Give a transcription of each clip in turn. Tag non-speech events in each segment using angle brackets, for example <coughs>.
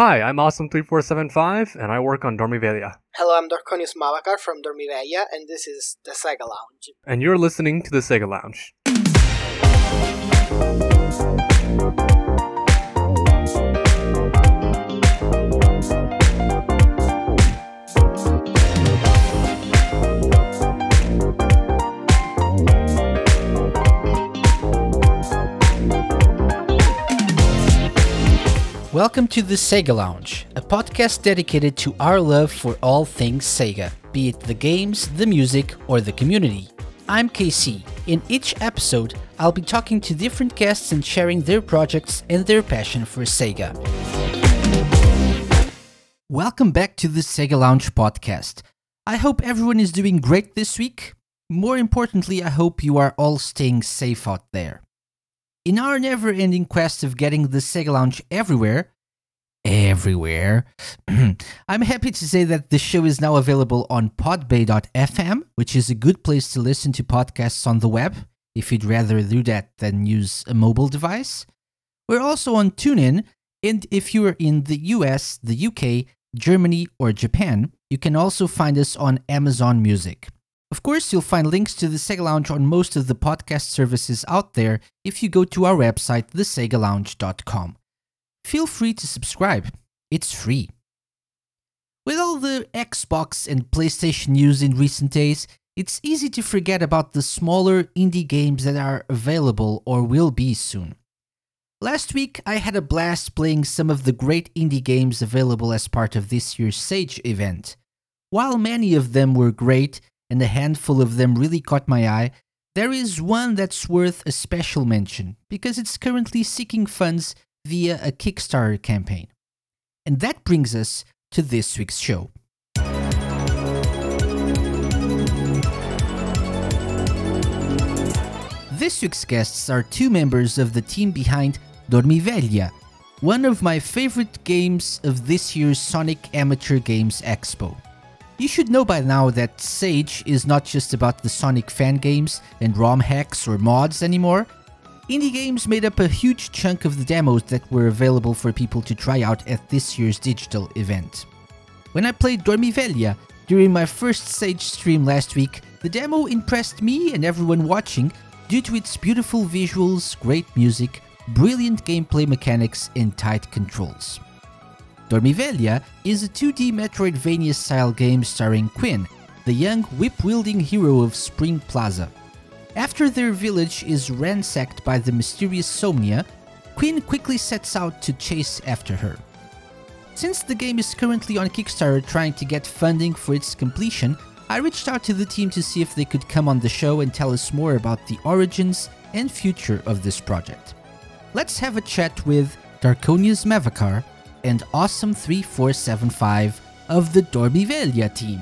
Hi, I'm Awesome3475, and I work on Dormiveglia. Hello, I'm Darkonius Mavakar from Dormiveglia, and this is the Sega Lounge. And you're listening to the Sega Lounge. Welcome to the Sega Lounge, a podcast dedicated to our love for all things Sega, be it the games, the music, or the community. I'm KC. In each episode, I'll be talking to different guests and sharing their projects and their passion for Sega. Welcome back to the Sega Lounge podcast. I hope everyone is doing great this week. More importantly, I hope you are all staying safe out there. In our never ending quest of getting the Sega Lounge everywhere, everywhere, <clears throat> I'm happy to say that the show is now available on podbay.fm, which is a good place to listen to podcasts on the web if you'd rather do that than use a mobile device. We're also on TuneIn, and if you're in the US, the UK, Germany, or Japan, you can also find us on Amazon Music. Of course, you'll find links to the Sega Lounge on most of the podcast services out there if you go to our website, thesegalounge.com. Feel free to subscribe, it's free. With all the Xbox and PlayStation news in recent days, it's easy to forget about the smaller indie games that are available or will be soon. Last week, I had a blast playing some of the great indie games available as part of this year's Sage event. While many of them were great, and a handful of them really caught my eye, there is one that's worth a special mention because it's currently seeking funds via a Kickstarter campaign. And that brings us to this week's show. This week's guests are two members of the team behind Dormiveglia, one of my favorite games of this year's Sonic Amateur Games Expo. You should know by now that Sage is not just about the Sonic fan games and ROM hacks or mods anymore. Indie games made up a huge chunk of the demos that were available for people to try out at this year's digital event. When I played Dormiveglia during my first Sage stream last week, the demo impressed me and everyone watching due to its beautiful visuals, great music, brilliant gameplay mechanics, and tight controls. Dormiveglia is a 2D Metroidvania style game starring Quinn, the young whip wielding hero of Spring Plaza. After their village is ransacked by the mysterious Somnia, Quinn quickly sets out to chase after her. Since the game is currently on Kickstarter trying to get funding for its completion, I reached out to the team to see if they could come on the show and tell us more about the origins and future of this project. Let's have a chat with Darkonius Mavakar and Awesome3475 of the Dormiveglia team.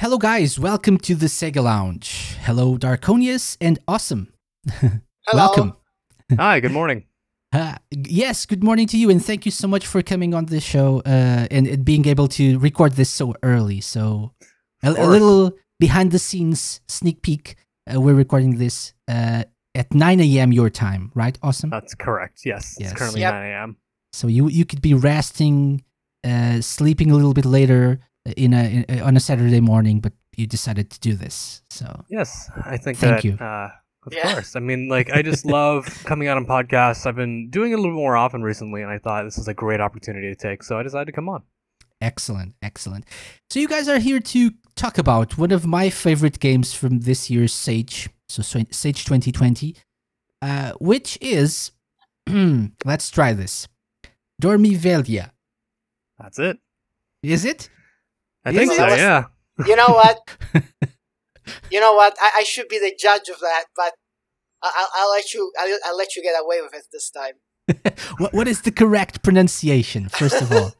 Hello, guys. Welcome to the Sega Lounge. Hello, Darkonius and Awesome. <laughs> Hello. Welcome. Hi, good morning. <laughs> Uh, yes, good morning to you, and thank you so much for coming on the show uh, and, and being able to record this so early. So, a, a little behind the scenes sneak peek. Uh, we're recording this uh, at 9 a.m. your time, right? Awesome. That's correct. Yes, Yes. it's currently Yep. 9 a.m. So you you could be resting, uh, sleeping a little bit later in a in, on a Saturday morning, but you decided to do this. So Yes, I think Thank that, you. Uh, of Yeah. course. I mean, like, I just love <laughs> coming out on podcasts. I've been doing it a little more often recently, and I thought this was a great opportunity to take, so I decided to come on. excellent, excellent. So you guys are here to talk about one of my favorite games from this year's Sage, so so- Sage 2020, uh, which is <clears throat> let's try this, Dormiveglia. That's it. Is it? I Is think it? so, yeah. <laughs> You know what? <laughs> you know what? I, I should be the judge of that, but I, I'll, I'll let you. I'll, I'll let you get away with it this time. <laughs> what what is the correct pronunciation? First of all,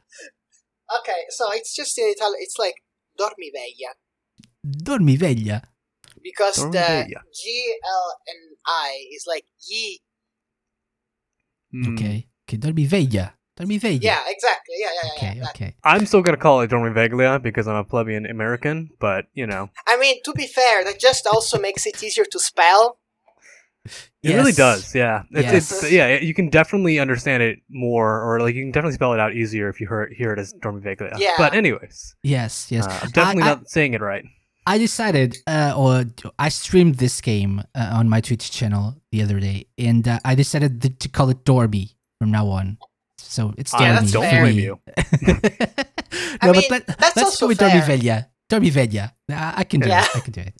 Okay, so it's just in Italian. It's like dormiveglia Dormiveglia. Because the Dormiveglia. G L N I is like ye. Mm. Okay, okay, Dormiveglia. Dormiveglia. Yeah, exactly. Yeah, yeah, yeah. Okay, yeah. That- okay. I'm still going to call it Dormiveglia because I'm a plebeian American, but, you know. I mean, to be fair, that just also makes it easier to spell. It really does, yeah. It's, Yes. it's yeah. You can definitely understand it more, or like you can definitely spell it out easier if you hear, hear it as Dormiveglia. Yeah. But anyways, Yes, yes. uh, I'm definitely I- I- not saying it right. I decided, uh, or I streamed this game uh, on my Twitch channel the other day, and uh, I decided th- to call it Dorby from now on. So it's <laughs> I Yeah, Dorby. that's don't fair. blame you. no, mean, but let, that's let's also go with fair. Dormiveglia. Dormiveglia. I, I can do Yeah. it. I can do it.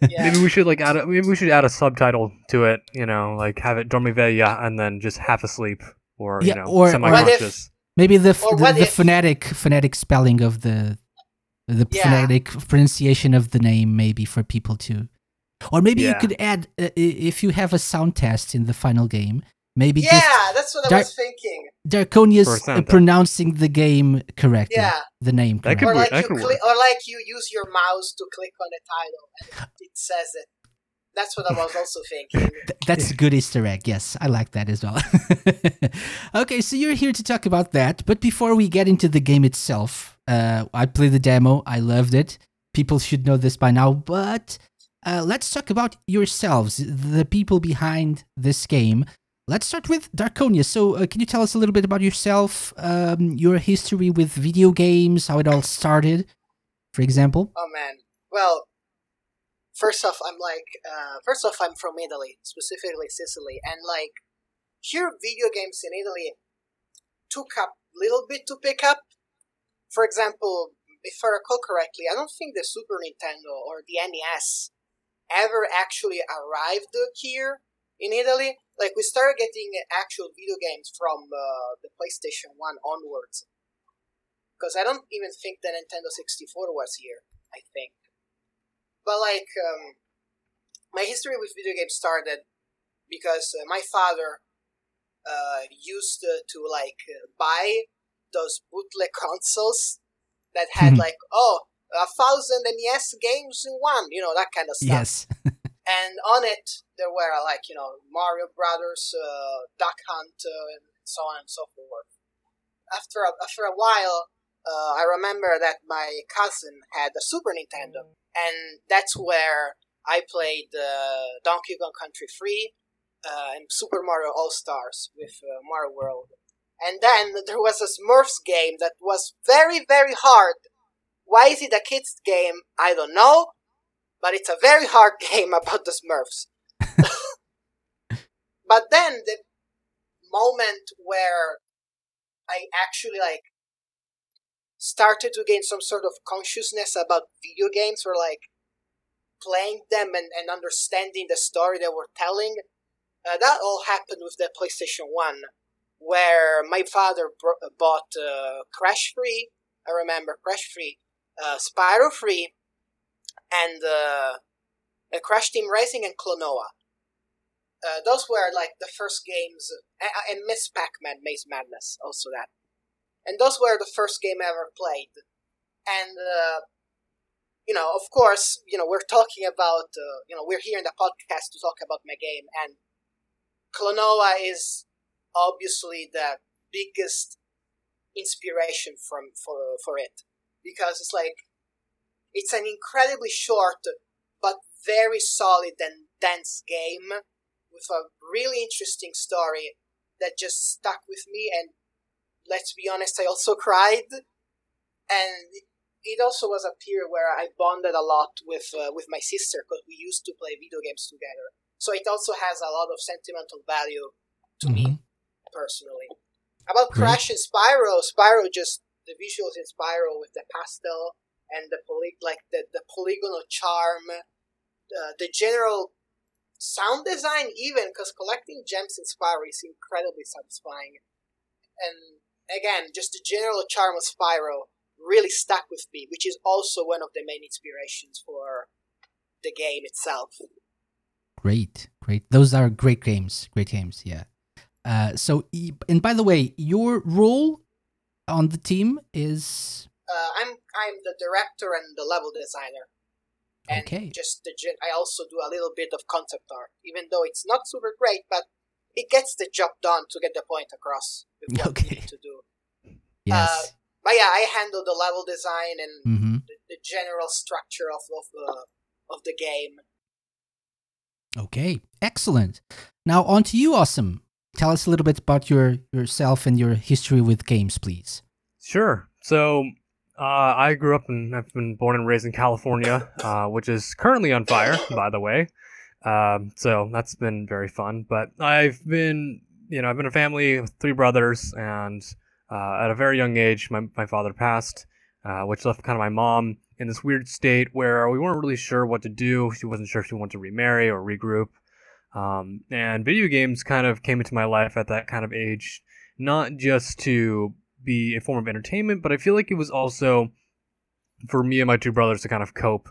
<laughs> Yeah. Maybe we should like add a, maybe we should add a subtitle to it. You know, like have it Dormiveglia and then just half asleep or Yeah, you know or- or- semi-conscious. Maybe the f- the, the if- phonetic phonetic spelling of the the Yeah. phonetic pronunciation of the name, maybe for people to, or maybe you could add uh, if you have a sound test in the final game. Maybe Yeah, just that's what I Dar- was thinking. For Darkonius uh, pronouncing the game correctly. Yeah. The name That correctly. could Or work- like that you could click, or like you use your mouse to click on the title and it says it. That's what I was also thinking. <laughs> That's a good Easter egg. Yes, I like that as well. <laughs> okay, so you're here to talk about that. But before we get into the game itself, uh, I played the demo. I loved it. People should know this by now. But uh, let's talk about yourselves, the people behind this game. Let's start with Darkonia. So, uh, can you tell us a little bit about yourself, um, your history with video games, how it all started, for example? Oh man. Well, first off, I'm like, uh, first off, I'm from Italy, specifically Sicily, and like, here video games in Italy took up a little bit to pick up. For example, if I recall correctly, I don't think the Super Nintendo or the NES ever actually arrived here in Italy. Like, we started getting actual video games from uh, the PlayStation 1 onwards. Because I don't even think the Nintendo 64 was here, I think. But, like, um, my history with video games started because uh, my father uh, used uh, to, like, buy those bootleg <laughs> consoles that had, Mhm. like, oh, a thousand NES games in one, you know, that kind of stuff Yes. <laughs> and on it there were like you know Mario Brothers, uh, Duck Hunt, uh, and so on and so forth. After a, after a while, uh, I remember that my cousin had a Super Nintendo, and that's where I played uh, Donkey Kong Country 3 uh, and Super Mario All Stars with uh, Mario World. And then there was a Smurfs game that was very very hard. Why is it a kids game? I don't know but it's a very hard <laughs> game about the Smurfs. <laughs> but then the moment where I actually like started to gain some sort of consciousness about video games or like playing them and, and understanding the story they were telling, uh, that all happened with the PlayStation 1, where my father bought uh, Crash Free, I remember Crash Free, uh, Spyro Free, and uh, Crash Team Racing and Klonoa. Uh, those were like the first games, and Miss Pac-Man, Maze Madness, also that. And those were the first game I ever played. And uh, you know, of course, you know, we're talking about, uh, you know, we're here in the podcast to talk about my game, and Klonoa is obviously the biggest inspiration from for for it. Because it's like it's an incredibly short but very solid and dense game with a really interesting story that just stuck with me and let's be honest i also cried. And it also was a period where i bonded a lot with uh, with my sister because we used to play video games together. So it also has a lot of sentimental value to me personally about Great. crash and spyro spyro just the visuals in spyro with the pastel and the poly- like the, the polygonal charm, uh, the general sound design, even because collecting gems in Spyro is incredibly satisfying. And again, just the general charm of Spyro really stuck with me, which is also one of the main inspirations for the game itself. Great, great. Those are great games. Great games. Yeah. Uh, so, and by the way, your role on the team is Uh, I'm I'm the director and the level designer. And Okay. just the I also do a little bit of concept art, even though it's not super great, but it gets the job done to get the point across with what Okay. to do. <laughs> yes. But yeah, I handle the level design and mm-hmm. the, the general structure of of the of the game. Okay, excellent. Now on to you, Awesome. Tell us a little bit about your yourself and your history with games, please. Sure. So, uh, I grew up and I've been born and raised in California, uh, which is currently on fire, by the way. Um, so that's been very fun. But I've been, you know, I've been a family with three brothers, and uh, at a very young age, my, my father passed, uh, which left kind of my mom in this weird state where we weren't really sure what to do. She wasn't sure if she wanted to remarry or regroup. Um, and video games kind of came into my life at that kind of age, not just to be a form of entertainment, but I feel like it was also for me and my two brothers to kind of cope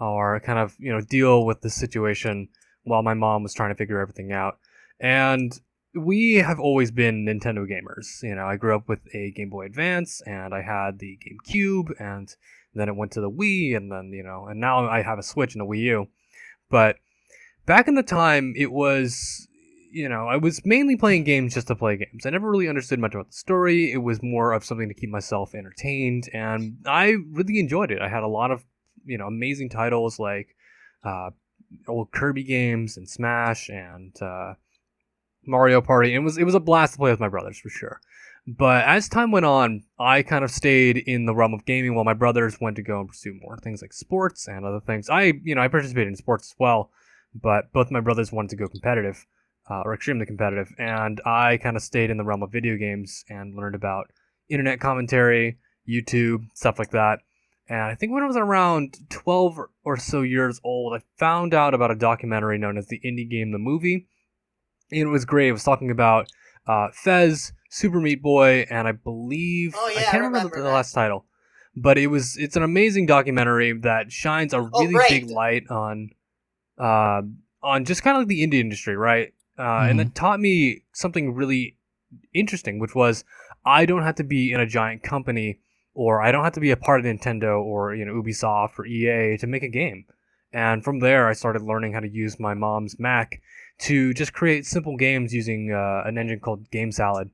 or kind of, you know, deal with the situation while my mom was trying to figure everything out. And we have always been Nintendo gamers. You know, I grew up with a Game Boy Advance and I had the GameCube and then it went to the Wii and then, you know, and now I have a Switch and a Wii U. But back in the time, it was, you know, I was mainly playing games just to play games. I never really understood much about the story. It was more of something to keep myself entertained and I really enjoyed it. I had a lot of, you know, amazing titles like uh, old Kirby games and Smash and, uh, Mario Party. It was it was a blast to play with my brothers for sure. But as time went on, I kind of stayed in the realm of gaming while my brothers went to go and pursue more things like sports and other things. I, you know, I participated in sports as well, but both my brothers wanted to go competitive, uh, or extremely competitive, and I kind of stayed in the realm of video games and learned about internet commentary, YouTube, stuff like that. And I think when I was around 12 or so years old, I found out about a documentary known as the Indie Game the Movie it was great. It was talking about uh, Fez, Super Meat Boy, and I believe Oh, yeah, I I can't remember, remember the, that. last title, but it was it's an amazing documentary that shines a Oh, really great. big light on uh, on just kind of like the indie industry, right? Uh, And it taught me something really interesting, which was I don't have to be in a giant company or I don't have to be a part of Nintendo or you know Ubisoft or EA to make a game. And from there, I started learning how to use my mom's Mac to just create simple games using uh, an engine called GameSalad.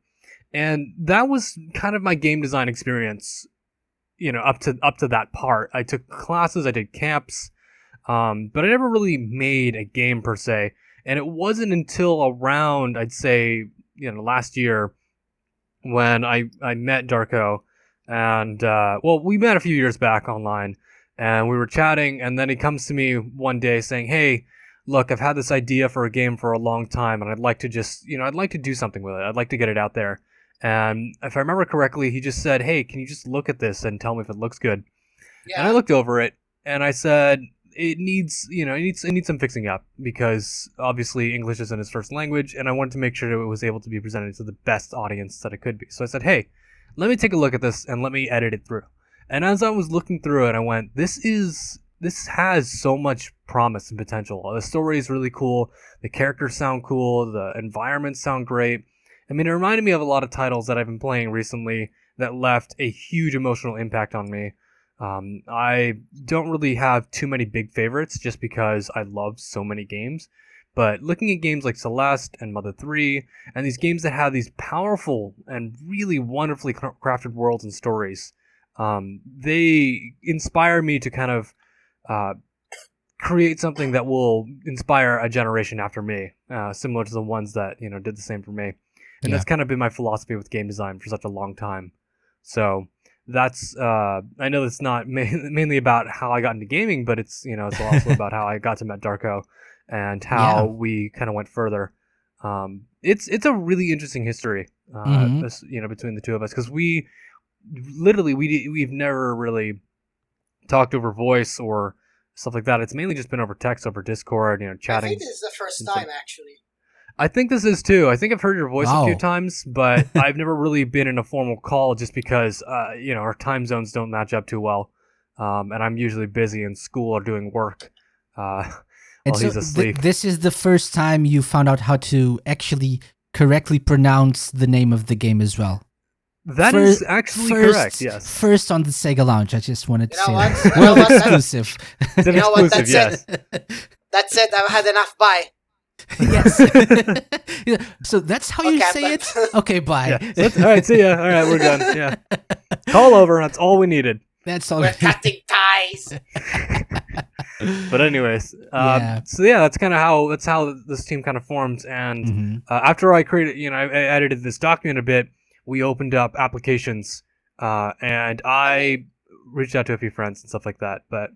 And that was kind of my game design experience, you know, up to up to that part. I took classes, I did camps, um, but I never really made a game per se. And it wasn't until around, I'd say, you know, last year when I I met Darko, and uh, well, we met a few years back online, and we were chatting, and then he comes to me one day saying, "Hey." look, I've had this idea for a game for a long time, and I'd like to just, you know, I'd like to do something with it. I'd like to get it out there. And if I remember correctly, he just said, "Hey, can you just look at this and tell me if it looks good?" Yeah. And I looked over it, and I said, "It needs, you know, it needs, it needs some fixing up because obviously English isn't his first language, and I wanted to make sure it was able to be presented to the best audience that it could be." So I said, "Hey, let me take a look at this and let me edit it through." And as I was looking through it, I went, "This is this has so much promise and potential. The story is really cool. The characters sound cool. The environments sound great. I mean, it reminded me of a lot of titles that I've been playing recently that left a huge emotional impact on me. Um, I don't really have too many big favorites just because I love so many games. But looking at games like Celeste and Mother 3, and these games that have these powerful and really wonderfully crafted worlds and stories, um, they inspire me to kind of uh, create something that will inspire a generation after me, uh, similar to the ones that you know did the same for me. And Yeah. that's kind of been my philosophy with game design for such a long time. So that's uh, I know it's not ma- <laughs> mainly about how I got into gaming, but it's you know it's also <laughs> about how I got to met Darko and how Yeah. we kind of went further. Um, it's it's a really interesting history, uh, Mhm. this- you know, between the two of us because we literally we we've never really talked over voice or stuff like that. It's mainly just been over text, over Discord, you know, chatting. I think this is the first time actually. I think this is too. I think I've heard your voice a few times, but <laughs> I've never really been in a formal call just because, uh, you know, our time zones don't match up too well. Um, and I'm usually busy in school or doing work. Uh, <laughs> And while so he's th- asleep. this is the first time you found out how to actually correctly pronounce the name of the game as well. That Fir- is actually first, correct. Yes, First on the Sega Lounge. I just wanted to You know say what? that. You know World what? exclusive. it's an You know what? exclusive. That's Yes, <laughs> That's it. I've had enough. Bye. <laughs> yes. <laughs> So that's how you Okay, say it? <laughs> Okay, bye. yeah. All right, see ya. All right, we're done. Yeah, call over. That's all we needed. That's all. We're cutting ties. but anyways, uh, Yeah. so yeah, that's kind of how that's how this team kind of formed. And Mhm. uh, after I created, you know, I, I edited this document a bit. We opened up applications, uh, and I reached out to a few friends and stuff like that. But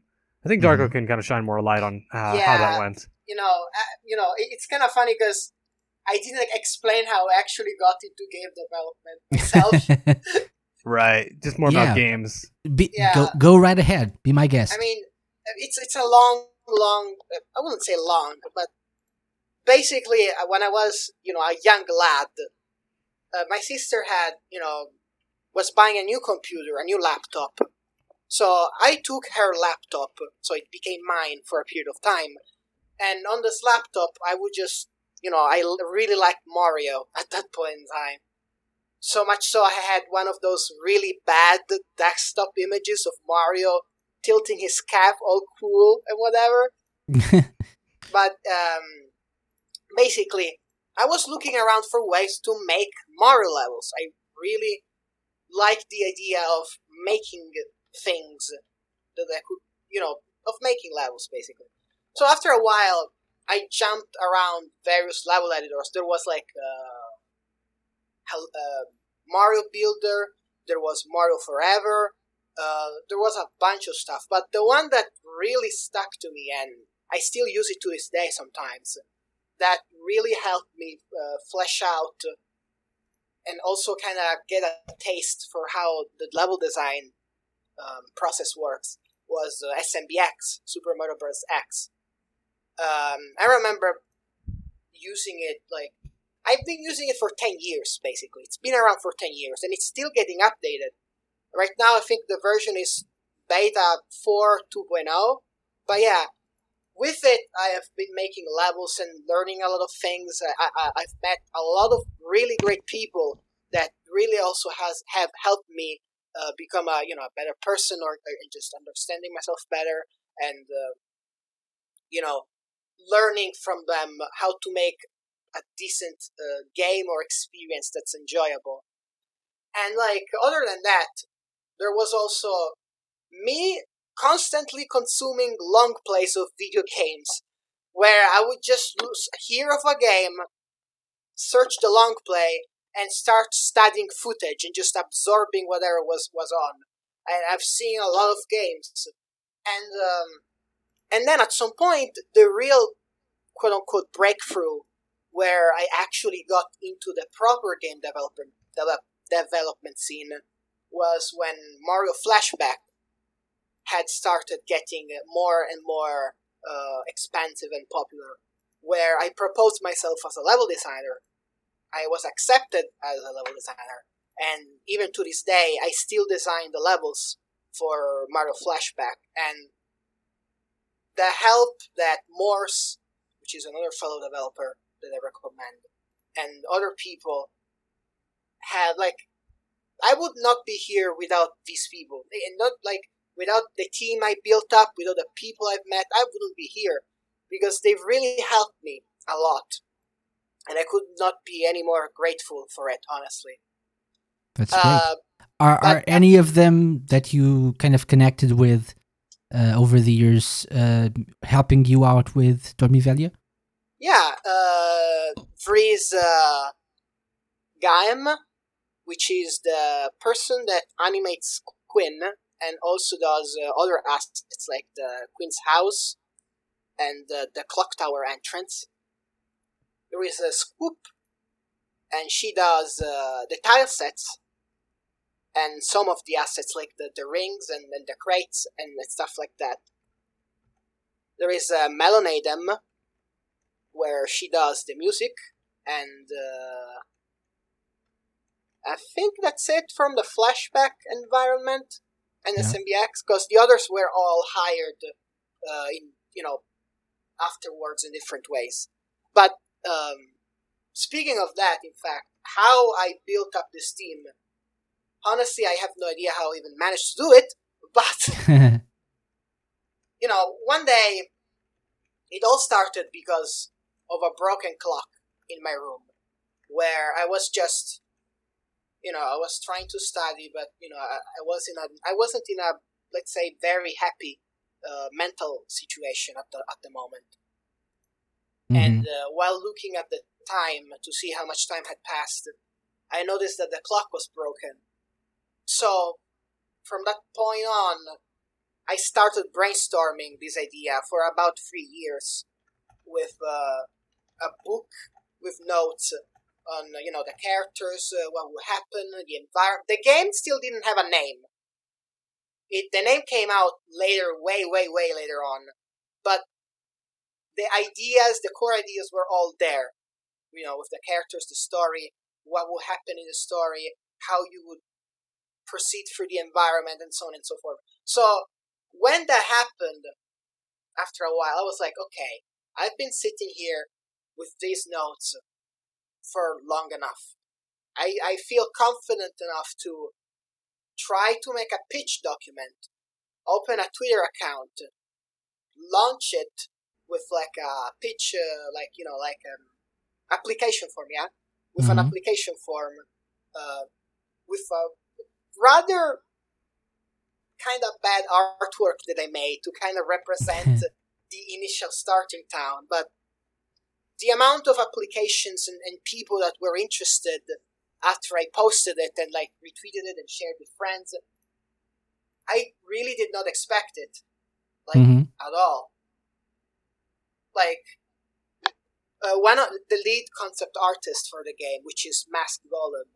I think Darko Mhm. can kind of shine more light on uh, how that went. you know, uh, you know, it- it's kind of funny because I didn't like, explain how I actually got into game development myself. <laughs> Right, just more Yeah. about games. Be, Yeah. go, go right ahead. Be my guest. I mean, it's it's a long, long. I wouldn't say long, but basically, uh, when I was, you know, a young lad, uh, my sister had, you know, was buying a new computer, a new laptop. So I took her laptop, so it became mine for a period of time. And on this laptop, I would just, you know, I really liked Mario <laughs> at that point in time. So much so, I had one of those really bad desktop images of Mario tilting his cap all cool and whatever. <laughs> But um, basically, I was looking around for ways to make Mario levels. I really liked the idea of making things that I could, you know, of making levels basically. So after a while, I jumped around various level editors. There was like uh, uh, Mario Builder, there was Mario Forever, uh, there was a bunch of stuff. But the one that really stuck to me, and I still use it to this day sometimes, that really helped me uh, flesh out and also kind of get a taste for how the level design um, process works was uh, SMBX, Super Mario Bros. X. Um, I remember using it like I've been using it for 10 years basically. It's been around for 10 years and it's still getting updated. Right now I think the version is beta 4 2.0. But yeah, with it I have been making levels and learning a lot of things. I, I, I've met a lot of really great people that really also has have helped me uh, become a you know a better person or, or just understanding myself better and uh, you know learning from them how to make a decent uh, game or experience that's enjoyable. And like other than that, there was also me constantly consuming long plays of video games where I would just lose, hear of a game, search the long play, and start studying footage and just absorbing whatever was was on. And I've seen a lot of games, and um, and then at some point, the real quote unquote breakthrough where I actually got into the proper game development develop, development scene was when Mario Flashback had started getting more and more uh, expansive and popular. Where I proposed myself as a level designer, I was accepted as a level designer, and even to this day, I still design the levels for Mario Flashback. And the help that Morse, which is another fellow developer that I recommend, and other people had, like, I would not be here without these people. And not like without the team I built up, without the people I've met, I wouldn't be here because they've really helped me a lot. And I could not be any more grateful for it, honestly. That's great. Uh, are are but- any of them that you kind of connected with uh, over the years uh, helping you out with Dormiveglia? yeah, uh, is uh, Gaim, which is the person that animates Quinn and also does uh, other assets like the Queen's house and uh, the clock tower entrance. There is a Scoop, and she does uh, the tile sets and some of the assets like the, the rings and, and the crates and stuff like that. There is a Melonadem, where she does the music, and uh, I think that's it from the flashback environment and Yeah. SMBX, because the others were all hired uh, in you know afterwards in different ways. But um, speaking of that, in fact, how I built up this team, honestly, I have no idea how I even managed to do it. <laughs> But <laughs> you know, one day it all started because of a broken clock in my room where I was just you know, I was trying to study but you know, I, I was in a I wasn't in a let's say very happy uh, mental situation at the at the moment. Mhm. And uh, while looking at the time to see how much time had passed, I noticed that the clock was broken. So, from that point on, I started brainstorming this idea for about three years with uh, a book with notes on you know the characters, uh, what will happen, the environment. The game still didn't have a name. It the name came out later, way, way, way later on, but the ideas, the core ideas were all there. You know, with the characters, the story, what will happen in the story, how you would proceed through the environment, and so on and so forth. So when that happened, after a while, I was like, okay, I've been sitting here with these notes for long enough. I, I feel confident enough to try to make a pitch document, open a Twitter account, launch it with like a pitch, uh, like, you know, like an application form, yeah? With an Mhm. application form, uh, with a rather kind of bad artwork that I made to kind of represent <laughs> the initial starting town, but the amount of applications and, and people that were interested after I posted it and like retweeted it and shared with friends, I really did not expect it, like Mhm. at all. Like uh, one of the lead concept artist for the game, which is Mask Golem,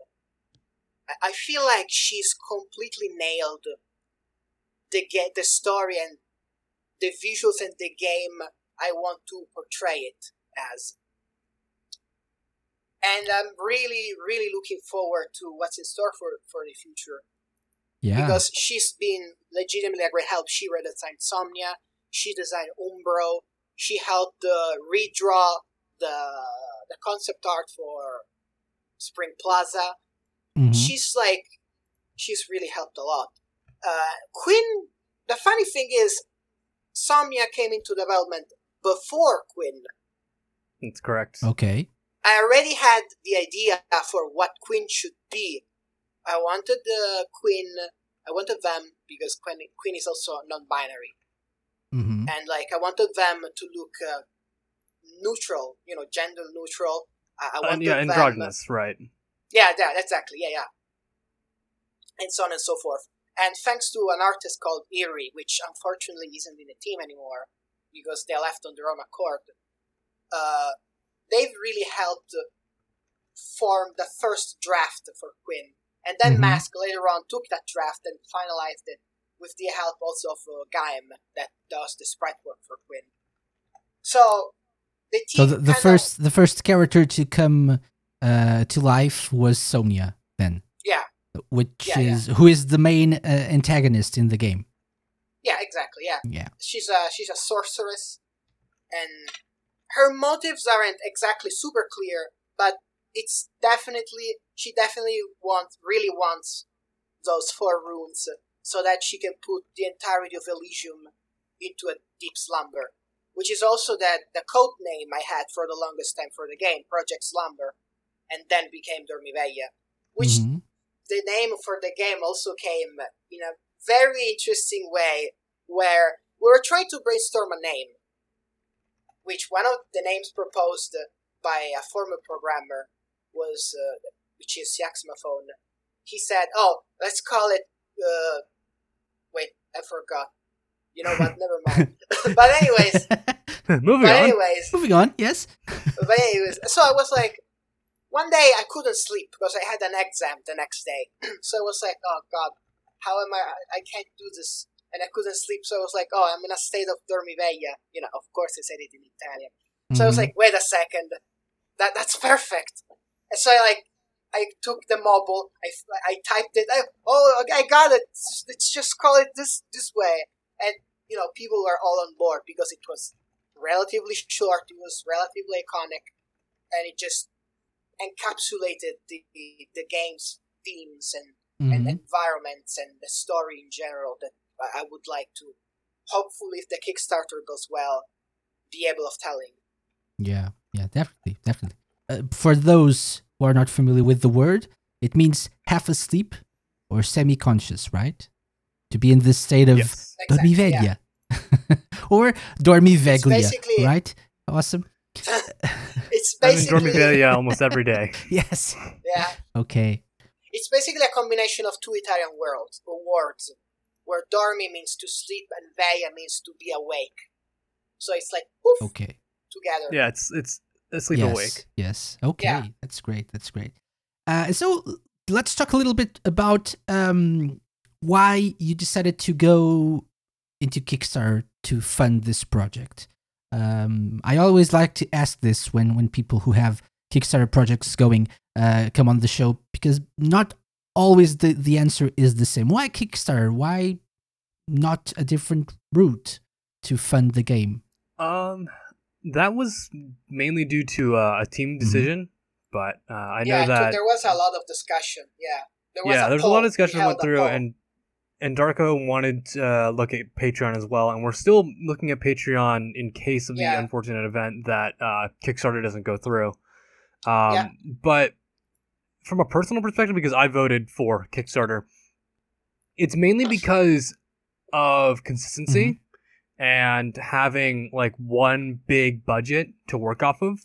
I, feel like she's completely nailed the ga- the story and the visuals and the game I want to portray it as. And I'm really, really looking forward to what's in store for, for the future Yeah. because she's been legitimately a great help. She redesigned Somnia, she designed Umbro, she helped uh, redraw the the concept art for Spring Plaza. Mhm. She's like, she's really helped a lot. Uh, Quinn, the funny thing is, Somnia came into development before Quinn. That's correct. Okay. I already had the idea for what Quinn should be. I wanted the Quinn, I wanted them because Quinn, Quinn is also non-binary, hmm and like I wanted them to look uh, neutral, you know, gender neutral. I, I wanted yeah, them, androgynous, right? yeah, that, exactly. Yeah, yeah. And so on and so forth. And thanks to an artist called Erie, which unfortunately isn't in the team anymore because they left on their own accord, uh, they've really helped form the first draft for Quinn. And then Mhm. Mask later on took that draft and finalized it with the help also of uh, Gaim that does the sprite work for Quinn. So the So the, the first the first character to come uh, to life was Somnia then, yeah which Yeah, yeah. is who is the main uh, antagonist in the game. yeah exactly yeah Yeah. she's a she's a sorceress and her motives aren't exactly super clear but it's definitely she definitely wants really wants those four runes so that she can put the entirety of elysium into a deep slumber which is also that the code name i had for the longest time for the game project slumber and then became dormiveglia which Mhm. the name for the game also came in a very interesting way where we were trying to brainstorm a name which one of the names proposed by a former programmer was uh, which is Yaxmaphone. He said, "Oh, let's call it uh, I forgot. You know what? <laughs> Never mind. <laughs> but anyways, <laughs> Moving but on. anyways, Moving on. Yes. but anyways, so I was like, one day I couldn't sleep because I had an exam the next day. <clears throat> so I was like, oh god, how am I? I can't do this, and I couldn't sleep. So I was like, oh, I'm in a state of dormiveglia. You know, of course I said it in Italian. So I was Mhm. like, wait a second, that that's perfect. And so I like, I took the mobile, I, I typed it. I, oh, I got it. Let's just call it this this way. And you know, people were all on board because it was relatively short. It was relatively iconic, and it just encapsulated the the, the game's themes and, and Mhm. environments and the story in general that I I would like to. Hopefully, if the Kickstarter goes well, be able of telling. Yeah, yeah, definitely, definitely. Uh, for those who are not familiar with the word, it means half asleep or semi-conscious, right? To be in this state of Yes. Exactly, dormiveglia. <laughs> or Dormiveglia, basically- right? Awesome. <laughs> It's I'm in basically Dormiveglia almost every day. <laughs> Yes. yeah. Okay. It's basically a combination of two Italian words or words, where dormi means to sleep and veglia means to be awake. So it's like poof Okay. together. Yeah, it's it's a sleep yes. awake. Yes. Okay. Yeah. That's great. That's great. Uh, so let's talk a little bit about um, why you decided to go into Kickstarter to fund this project. Um, I always like to ask this when when people who have Kickstarter projects going uh, come on the show because not always the the answer is the same. Why Kickstarter? Why not a different route to fund the game? Um, that was mainly due to uh, a team decision, but uh, I know yeah, so that there was a lot of discussion. Yeah, there was yeah, a there's a lot of discussion held went through, and and Darko wanted to uh, look at Patreon as well, and we're still looking at Patreon in case of the Yeah. unfortunate event that uh, Kickstarter doesn't go through. Um, Yeah. But from a personal perspective, because I voted for Kickstarter, it's mainly because of consistency and having like one big budget to work off of.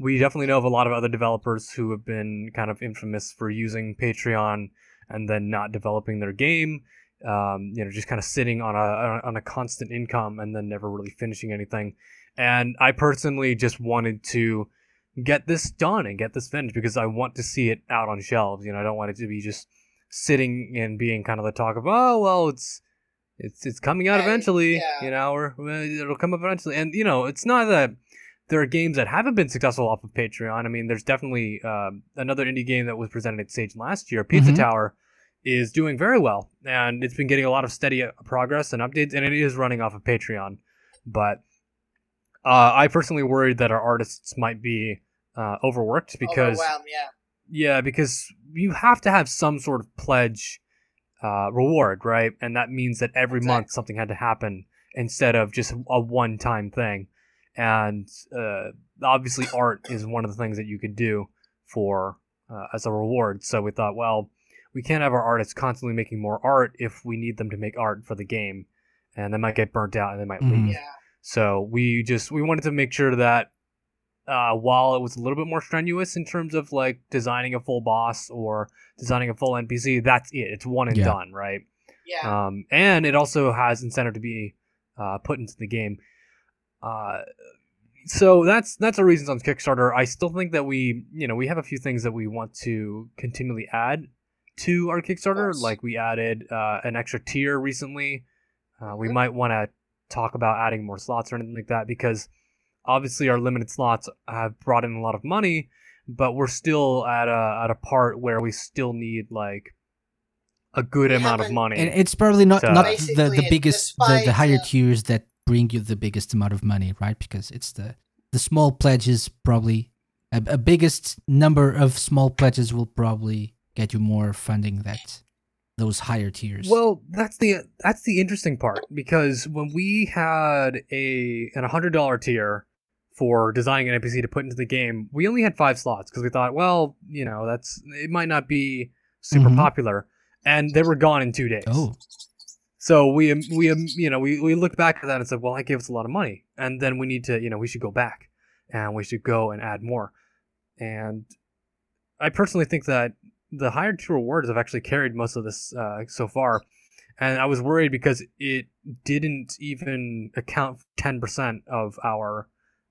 We definitely know of a lot of other developers who have been kind of infamous for using Patreon and then not developing their game. Um, you know, just kind of sitting on a on a constant income and then never really finishing anything. And I personally just wanted to get this done and get this finished because I want to see it out on shelves. You know, I don't want it to be just sitting and being kind of the talk of, oh well, it's it's it's coming out Right, eventually. yeah. You know, or it'll come up eventually. And you know, it's not that there are games that haven't been successful off of Patreon. I mean, there's definitely um, another indie game that was presented at Sage last year, Pizza Mhm. Tower, is doing very well, and it's been getting a lot of steady uh, progress and updates, and it is running off of Patreon. But uh, I personally worried that our artists might be uh, overworked because yeah. yeah, because you have to have some sort of pledge uh, reward, right? And that means that every month something had to happen instead of just a one-time thing. And uh, obviously, art is one of the things that you could do for uh, as a reward. So we thought, well, we can't have our artists constantly making more art if we need them to make art for the game, and they might get burnt out and they might leave. Yeah. So we just we wanted to make sure that uh, while it was a little bit more strenuous in terms of like designing a full boss or designing a full NPC, that's it. It's one and Yeah. done, right? Yeah. Um, and it also has incentive to be uh, put into the game. Uh, so that's that's our reasons on Kickstarter. I still think that we, you know, we have a few things that we want to continually add to our Kickstarter. Like we added uh, an extra tier recently. Uh, we Mhm. might want to talk about adding more slots or anything like that because obviously our limited slots have brought in a lot of money, but we're still at a at a part where we still need like a good We amount of money. And it's probably not So- not the, the biggest the, the higher tiers that bring you the biggest amount of money, right? Because it's the the small pledges probably a, a biggest number of small pledges will probably get you more funding that those higher tiers. Well, that's the that's the interesting part because when we had a an hundred dollar tier for designing an NPC to put into the game, we only had five slots because we thought, well, you know, that's it might not be super Mhm. popular, and they were gone in two days. oh, So we we um, you know we, we looked back at that and said, well, that gave us a lot of money, and then we need to you know we should go back and we should go and add more. And I personally think that the higher tier rewards have actually carried most of this uh, so far, and I was worried because it didn't even account ten percent of our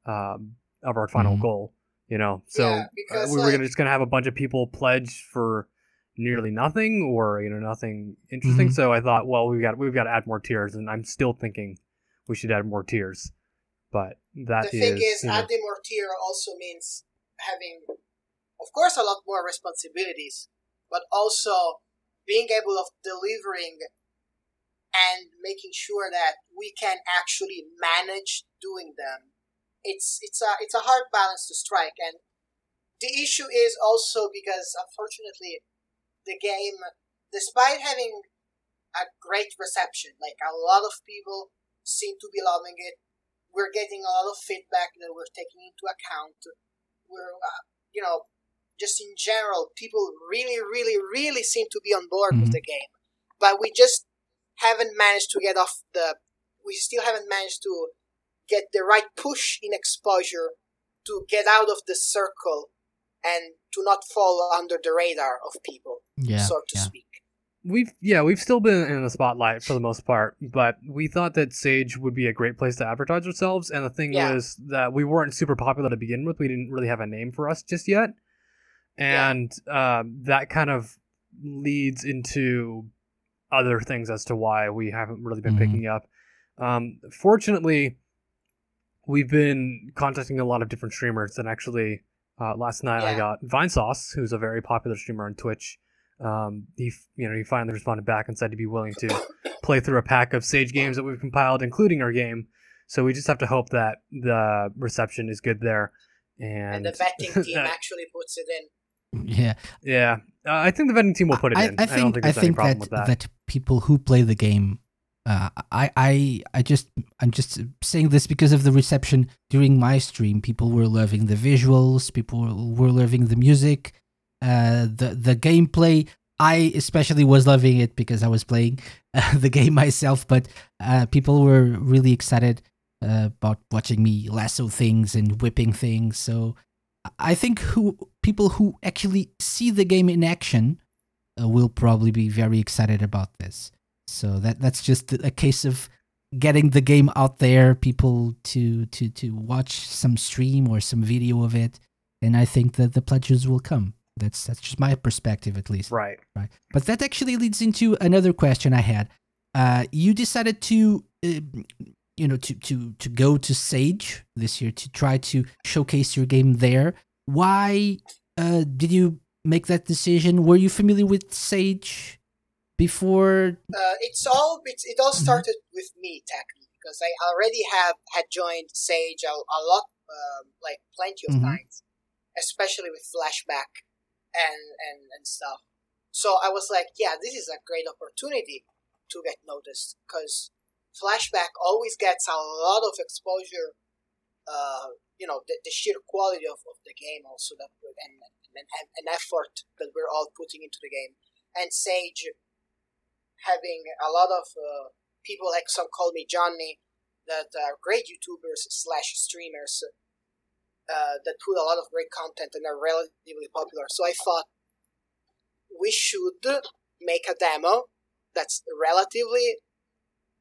um, of our final Mhm. goal. You know, so Yeah, uh, we were like- gonna just gonna have a bunch of people pledge for nearly nothing or you know nothing interesting. Mhm. So I thought, well, we've got we've got to add more tiers, and I'm still thinking we should add more tiers. But that the thing is, is, you know, adding more tier also means having, of course, a lot more responsibilities, but also being able of delivering and making sure that we can actually manage doing them. It's it's a it's a hard balance to strike, and the issue is also because unfortunately, the game, despite having a great reception, like a lot of people seem to be loving it we're getting a lot of feedback that we're taking into account. We're, uh, you know, just in general, people really, really, really seem to be on board with Mhm. the game, but we just haven't managed to get off the. we still haven't managed to get the right push in exposure to get out of the circle and to not fall under the radar of people, Yeah. so to yeah. speak. We've yeah, we've still been in the spotlight for the most part, but we thought that Sage would be a great place to advertise ourselves. And the thing Yeah. was that we weren't super popular to begin with. We didn't really have a name for us just yet, Yeah. and um, that kind of leads into other things as to why we haven't really been Mhm. picking up. Um, fortunately, we've been contacting a lot of different streamers, and actually, uh, last night I Yeah. got Vinesauce, who's a very popular streamer on Twitch. Um, he, you know, he finally responded back and said he'd be willing to <coughs> play through a pack of Sage games that we've compiled, including our game. So we just have to hope that the reception is good there. And And, the vetting <laughs> team actually puts it in. Yeah. yeah, uh, I think the vetting team will put it I, in. I I, think don't think I there's any think problem that, with that. that people who play the game, uh, I I I just I'm just saying this because of the reception during my stream. People were loving the visuals. People were loving the music, uh, the the gameplay. I especially was loving it because I was playing uh, <laughs> the game myself. But uh, people were really excited uh, about watching me lasso things and whipping things. So I think who people who actually see the game in action will probably be very excited about this. So that that's just a case of getting the game out there, people to to to watch some stream or some video of it, and I think that the pledges will come. That's that's just my perspective, at least. right. Right. But that actually leads into another question I had. Uh, you decided to, uh, you know, to to to go to Sage this year to try to showcase your game there. Why uh, did you make that decision? Were you familiar with Sage before? Uh, it's all it's, it all Mhm. started with me technically because I already have had joined Sage a, a lot, um, like plenty of Mhm. times, especially with Flashback and and and stuff. So I was like, yeah, this is a great opportunity to get noticed because Flashback always gets a lot of exposure. Uh, you know, the, the sheer quality of, of the game also that and, and, and, and effort that we're all putting into the game. And Sage having a lot of uh, people like SomecallmeJohnny that are great YouTubers slash streamers uh, that put a lot of great content and are relatively popular. So I thought we should make a demo that's relatively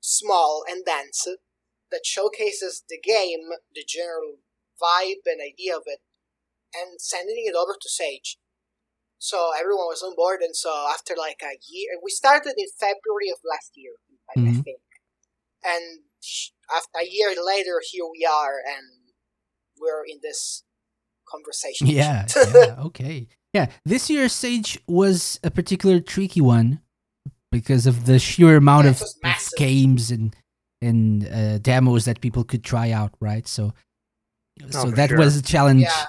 small and dense that showcases the game, the general vibe and idea of it, and sending it over to Sage. So everyone was on board, and so after like a year, we started in February of last year, I, I think, and after a year later, here we are, and we're in this conversation. Yeah, <laughs> yeah, okay. Yeah, this year's Sage was a particular tricky one because of the sheer amount Yeah, of, massive. games and and uh, demos that people could try out, right? So so Oh, for that sure. was a challenge. yeah,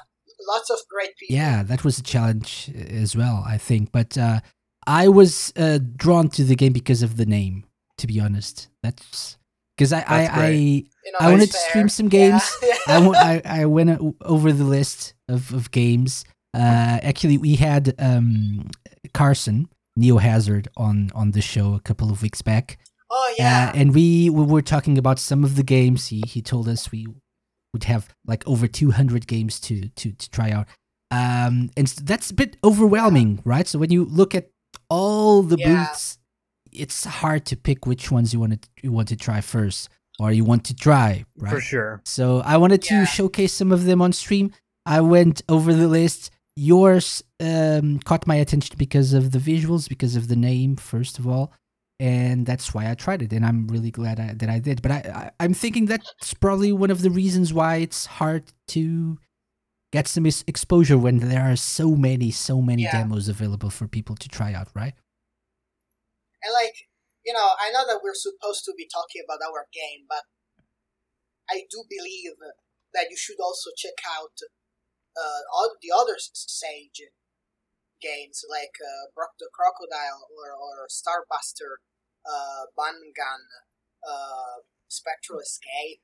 lots of great people. Yeah, that was a challenge uh, as well, I think. But uh, I was uh, drawn to the game because of the name. To be honest, that's because I That's I. I you know, I wanted it's to stream some Yeah, games. <laughs> I, I, I, I went over the list of, of games. Uh, actually, we had um, Carson Neo Hazard on on the show a couple of weeks back, oh yeah, uh, and we, we were talking about some of the games. He he told us we would have like over two hundred games to to to try out. Um, and that's a bit overwhelming, right? So when you look at all the Yeah. booths, it's hard to pick which ones you want to you want to try first, or you want to try, right? For sure. So I wanted to Yeah. showcase some of them on stream. I went over the list. Yours um, caught my attention because of the visuals, because of the name, first of all, and that's why I tried it. And I'm really glad I, that I did. But I, I, I'm thinking that's probably one of the reasons why it's hard to get some exposure when there are so many, so many Yeah. demos available for people to try out, right? and like you know, I know that we're supposed to be talking about our game, but I do believe that you should also check out uh, all the other Sage games like uh, Brock the Crocodile or, or Starbuster, uh, Bun Gun, uh, Spectral Escape,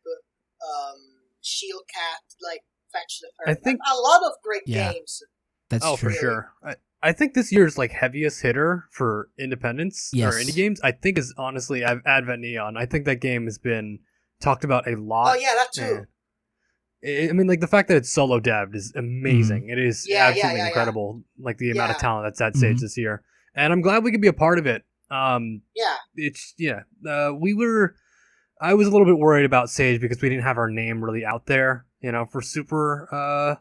um, Shield Cat, like Fetch the I think- a lot of great Yeah. games. That's oh, true. for sure. I, I think this year's like heaviest hitter for independence Yes. or indie games, I think is honestly Advent Neon. I think that game has been talked about a lot. Oh yeah, that too. I I mean, like the fact that it's solo devved is amazing. It is Yeah, yeah, absolutely yeah, yeah. incredible. Like the amount of talent that's at stage Mhm. this year, and I'm glad we could be a part of it. Um, Yeah, it's yeah. Uh, we were. I was a little bit worried about Sage because we didn't have our name really out there. You know, for super. Uh,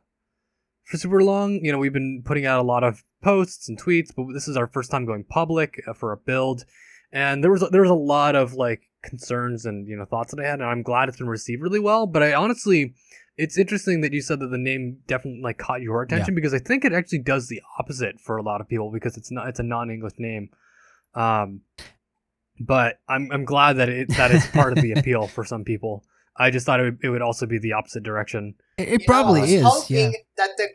for super long, you know, we've been putting out a lot of posts and tweets, but this is our first time going public uh, for a build, and there was there was a lot of like concerns and you know thoughts that I had, and I'm glad it's been received really well. But I honestly, it's interesting that you said that the name definitely like caught your attention because I think it actually does the opposite for a lot of people because it's not it's a non-English name. Um, but I'm I'm glad that it that is part of the <laughs> appeal for some people. I just thought it would, it would also be the opposite direction. It, You it know, probably I was is. Hoping Yeah. that the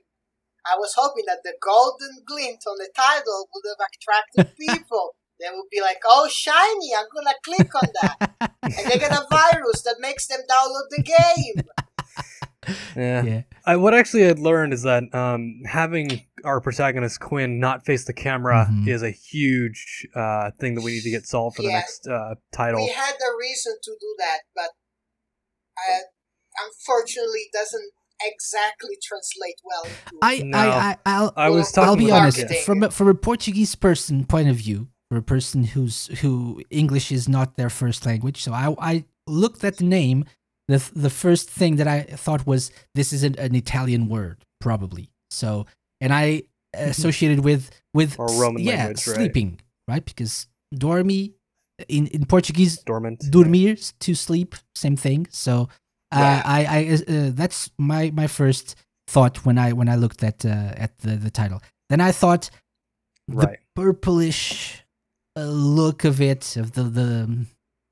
I was hoping that the golden glint on the title would have attracted <laughs> people. they would be like, "Oh, shiny! I'm gonna click on that," <laughs> and they get a virus that makes them download the game. Yeah. Yeah. I, what actually I learned is that um, having our protagonist Quinn not face the camera Mhm. is a huge uh, thing that we need to get solved for the next uh, title. We had a reason to do that, but uh, unfortunately, it doesn't exactly translate well. I, No. I, I, I'll, I was talking I'll be honest. Marketing. From a, from a Portuguese person point of view, for a person who's who English is not their first language, so I, I looked at the name. The The first thing that I thought was this is an, an Italian word, probably. So, and I associated with with Or Roman yeah, language, right? sleeping, right? Because dormi in in Portuguese Dormant. dormir to sleep same thing so uh, Yeah. i i uh, that's my my first thought when i when i looked at uh, at the the title then i thought the purplish uh, look of it of the the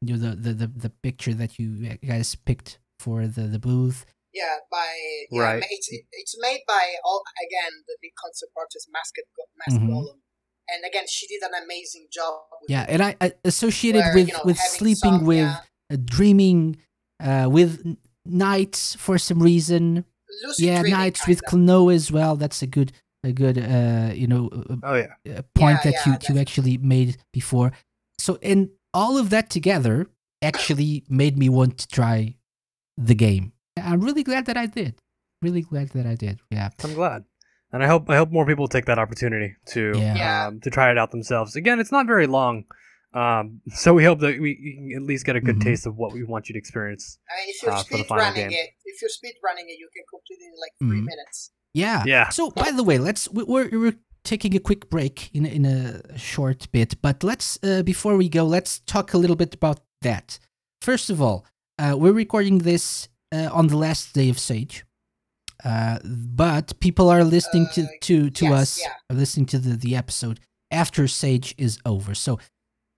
you know, the, the the the picture that you guys picked for the the booth Yeah, by yeah, Right. it's it's made by all again the big concept artist Masked Go- Masked Mhm. Golem, and again she did an amazing job. With yeah it, and i, I associated where, with you know, with sleeping some, with yeah, uh, dreaming uh with n- nights for some reason lucid yeah dreaming nights with kinda. Klonoa as well that's a good a good uh you know uh, Oh yeah. uh, point Yeah, that yeah, you, you actually made before. So, and all of that together actually made me want to try the game. I'm really glad that I did. Really glad that I did. Yeah. I'm glad, and I hope I hope more people take that opportunity to Yeah. Yeah. um, to try it out themselves. Again, it's not very long, um, <laughs> so we hope that we can at least get a good Mhm. taste of what we want you to experience. I mean, if you're uh, for the speed final running game. it, if you're speed running it, you can complete it in like 3 Mhm. minutes. Yeah. Yeah. So, by the way, let's we- we're we're taking a quick break in a- in a short bit, but let's uh, before we go, let's talk a little bit about that. First of all, uh, we're recording this uh, on the last day of Sage, uh, but people are listening to Uh, to to yes, us, yeah. are listening to the the episode after Sage is over. So,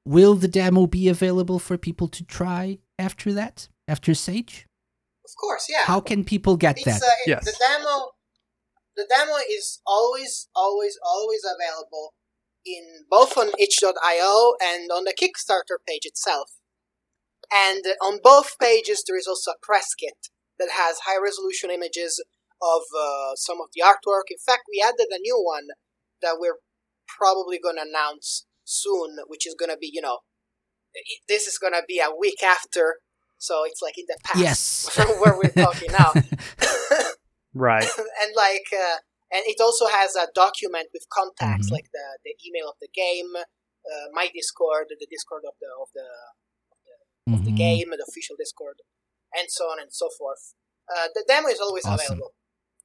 will the demo be available for people to try after that? After Sage, Of course, yeah. how can people get it's that? uh, it- Yes. the demo. The demo is always, always, always available in both on itch.io and on the Kickstarter page itself. And on both pages, there is also a press kit that has high resolution images of uh, some of the artwork. In fact, we added a new one that we're probably going to announce soon, which is going to be, you know, this is going to be a week after. So it's like in the past Yes. from <laughs> where we're talking now. <laughs> Right. <laughs> and like uh, and it also has a document with contacts Mhm. like the, the email of the game uh, my discord the discord of the of the, of the Mhm. game the official discord and so on and so forth uh, the demo is always Awesome. available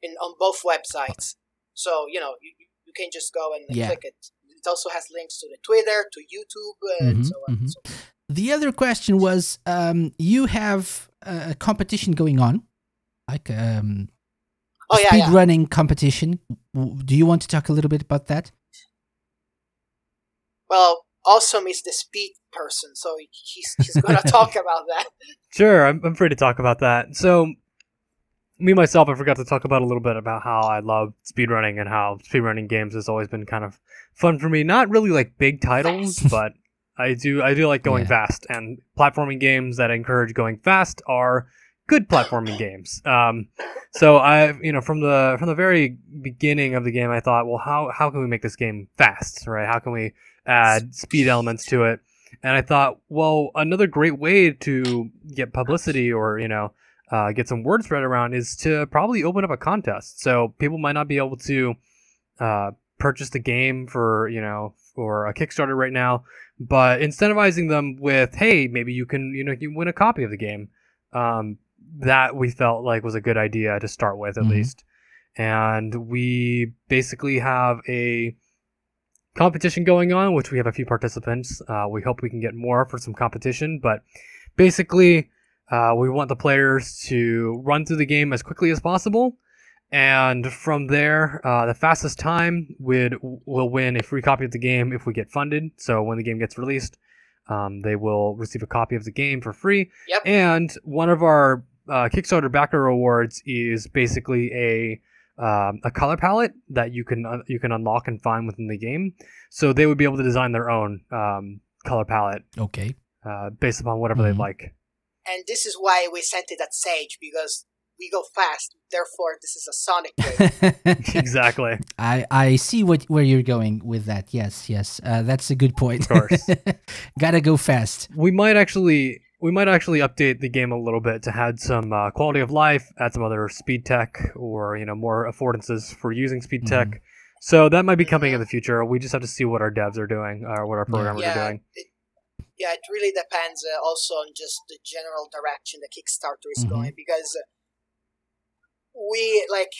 in on both websites so you know you, you can just go and Yeah. click it it also has links to the twitter to youtube uh, and Mhm, so on and so forth. The other question was um, you have a competition going on, like um, oh yeah, speed yeah. running competition. Do you want to talk a little bit about that? well awesome is the speed person so he's, he's gonna <laughs> talk about that Sure, I'm, I'm free to talk about that. So, me myself, I forgot to talk about a little bit about how I love speedrunning and how speedrunning games has always been kind of fun for me. Not really like big titles, but I do I do like going Yeah. fast. And platforming games that encourage going fast are good platforming games. Um, so I, you know, from the from the very beginning of the game, I thought, well, how how can we make this game fast, right? How can we add speed elements to it? And I thought, well, another great way to get publicity or you know uh, get some word spread around is to probably open up a contest. So people might not be able to uh, purchase the game for you know for a Kickstarter right now, but incentivizing them with, hey, maybe you can you know you win a copy of the game. Um, that we felt like was a good idea to start with at Mhm. least, and we basically have a competition going on, which we have a few participants. Uh, we hope we can get more for some competition, but basically, uh, we want the players to run through the game as quickly as possible, and from there, uh, the fastest time would will win a free copy of the game if we get funded. So when the game gets released, um, they will receive a copy of the game for free. Yep. And one of our uh, Kickstarter backer rewards is basically a um, a color palette that you can un- you can unlock and find within the game. So they would be able to design their own um, color palette Okay. uh, based upon whatever Mhm. they like. And this is why we sent it at Sage because we go fast. Therefore, this is a Sonic game. <laughs> <laughs> exactly. <laughs> I I see what where you're going with that. Yes, yes. Uh, that's a good point. Of course. Gotta go fast. we might actually we might actually update the game a little bit to add some uh, quality of life, add some other speed tech, or you know more affordances for using speed tech. So that might be coming in the future. We just have to see what our devs are doing or what our programmers are doing. it, yeah, it really depends uh, also on just the general direction the Kickstarter is Mhm. going because uh, we like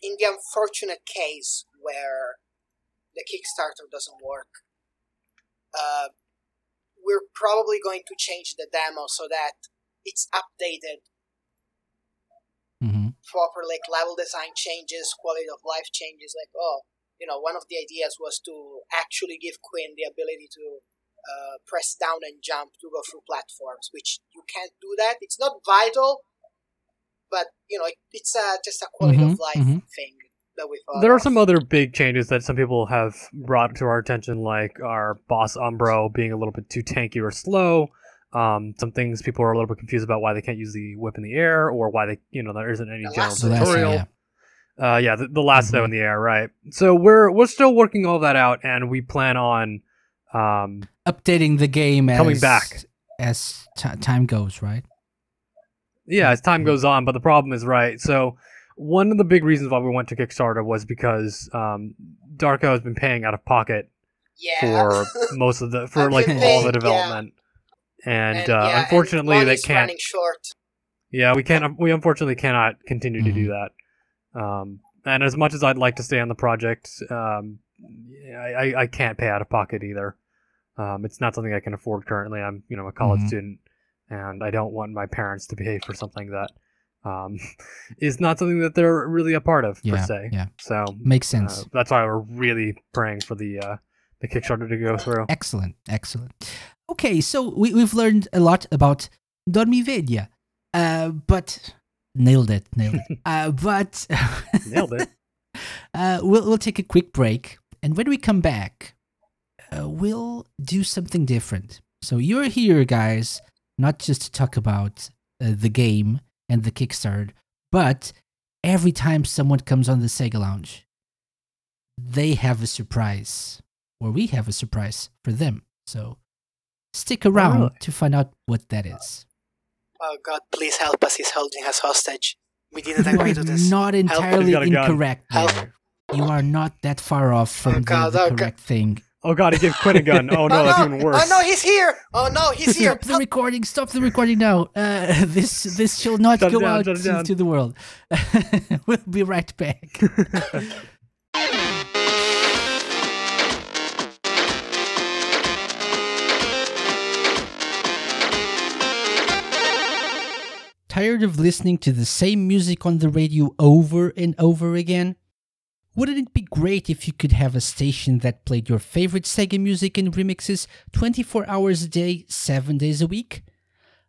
in the unfortunate case where the Kickstarter doesn't work, uh, we're probably going to change the demo so that it's updated mm-hmm. proper like level design changes, quality of life changes. Like, oh, you know, one of the ideas was to actually give Quinn the ability to uh, press down and jump to go through platforms, which you can't do that. It's not vital, but you know, it, it's uh, just a quality Mhm, of life mhm. thing that we thought. There are of. some other big changes that some people have brought to our attention, like our boss Umbro being a little bit too tanky or slow. Um, some things people are a little bit confused about why they can't use the whip in the air, or why they, you know, there isn't any The general lasso. So tutorial. yeah. Uh, yeah, the, the lasso Mhm. in the air, right? So we're we're still working all that out, and we plan on um, Updating the game as Coming back. as ti time goes. Right. yeah as Mm-hmm. time goes on. But the problem is, right? So one of the big reasons why we went to Kickstarter was because um, Darko has been paying out of pocket yeah. for <laughs> most of the for like been all paying, the yeah. development, and, And, uh, yeah, and unfortunately they can't. running short. Yeah, we can't. We unfortunately cannot continue to do Mhm. that. Um, and as much as I'd like to stay on the project, um, I, I, I can't pay out of pocket either. Um, it's not something I can afford currently. I'm, you know, a college Mhm. student, and I don't want my parents to pay for something that um, <laughs> is not something that they're really a part of Yeah, per se. yeah. So Makes uh, sense. that's why we're really praying for the uh, the Kickstarter to go through. Excellent, excellent. Okay, so we, we've learned a lot about Dormiveglia, uh, but nailed it, nailed it. <laughs> uh, but <laughs> Nailed it. uh, we'll we'll take a quick break, and when we come back, uh, we'll do something different. So you're here, guys, not just to talk about uh, the game and the Kickstarter, but every time someone comes on the Sega Lounge, they have a surprise, or we have a surprise for them. So stick oh, around really? to find out what that is. Oh God, please help us! He's holding us hostage. We didn't agree to this. not entirely He's got a gun. incorrect Help. there. You are not that far off from Oh, the, God, the oh, God. correct thing. Oh God, he gave Quinn a <laughs> gun. Oh no, that's even worse. Oh no, he's here! Oh no, he's here! Stop the recording! Stop the recording now! Uh, this this shall not Shut go down, out shut it to, down. to the world. <laughs> we'll be right back. <laughs> Tired of listening to the same music on the radio over and over again? Wouldn't it be great if you could have a station that played your favorite Sega music and remixes 24 hours a day, 7 days a week?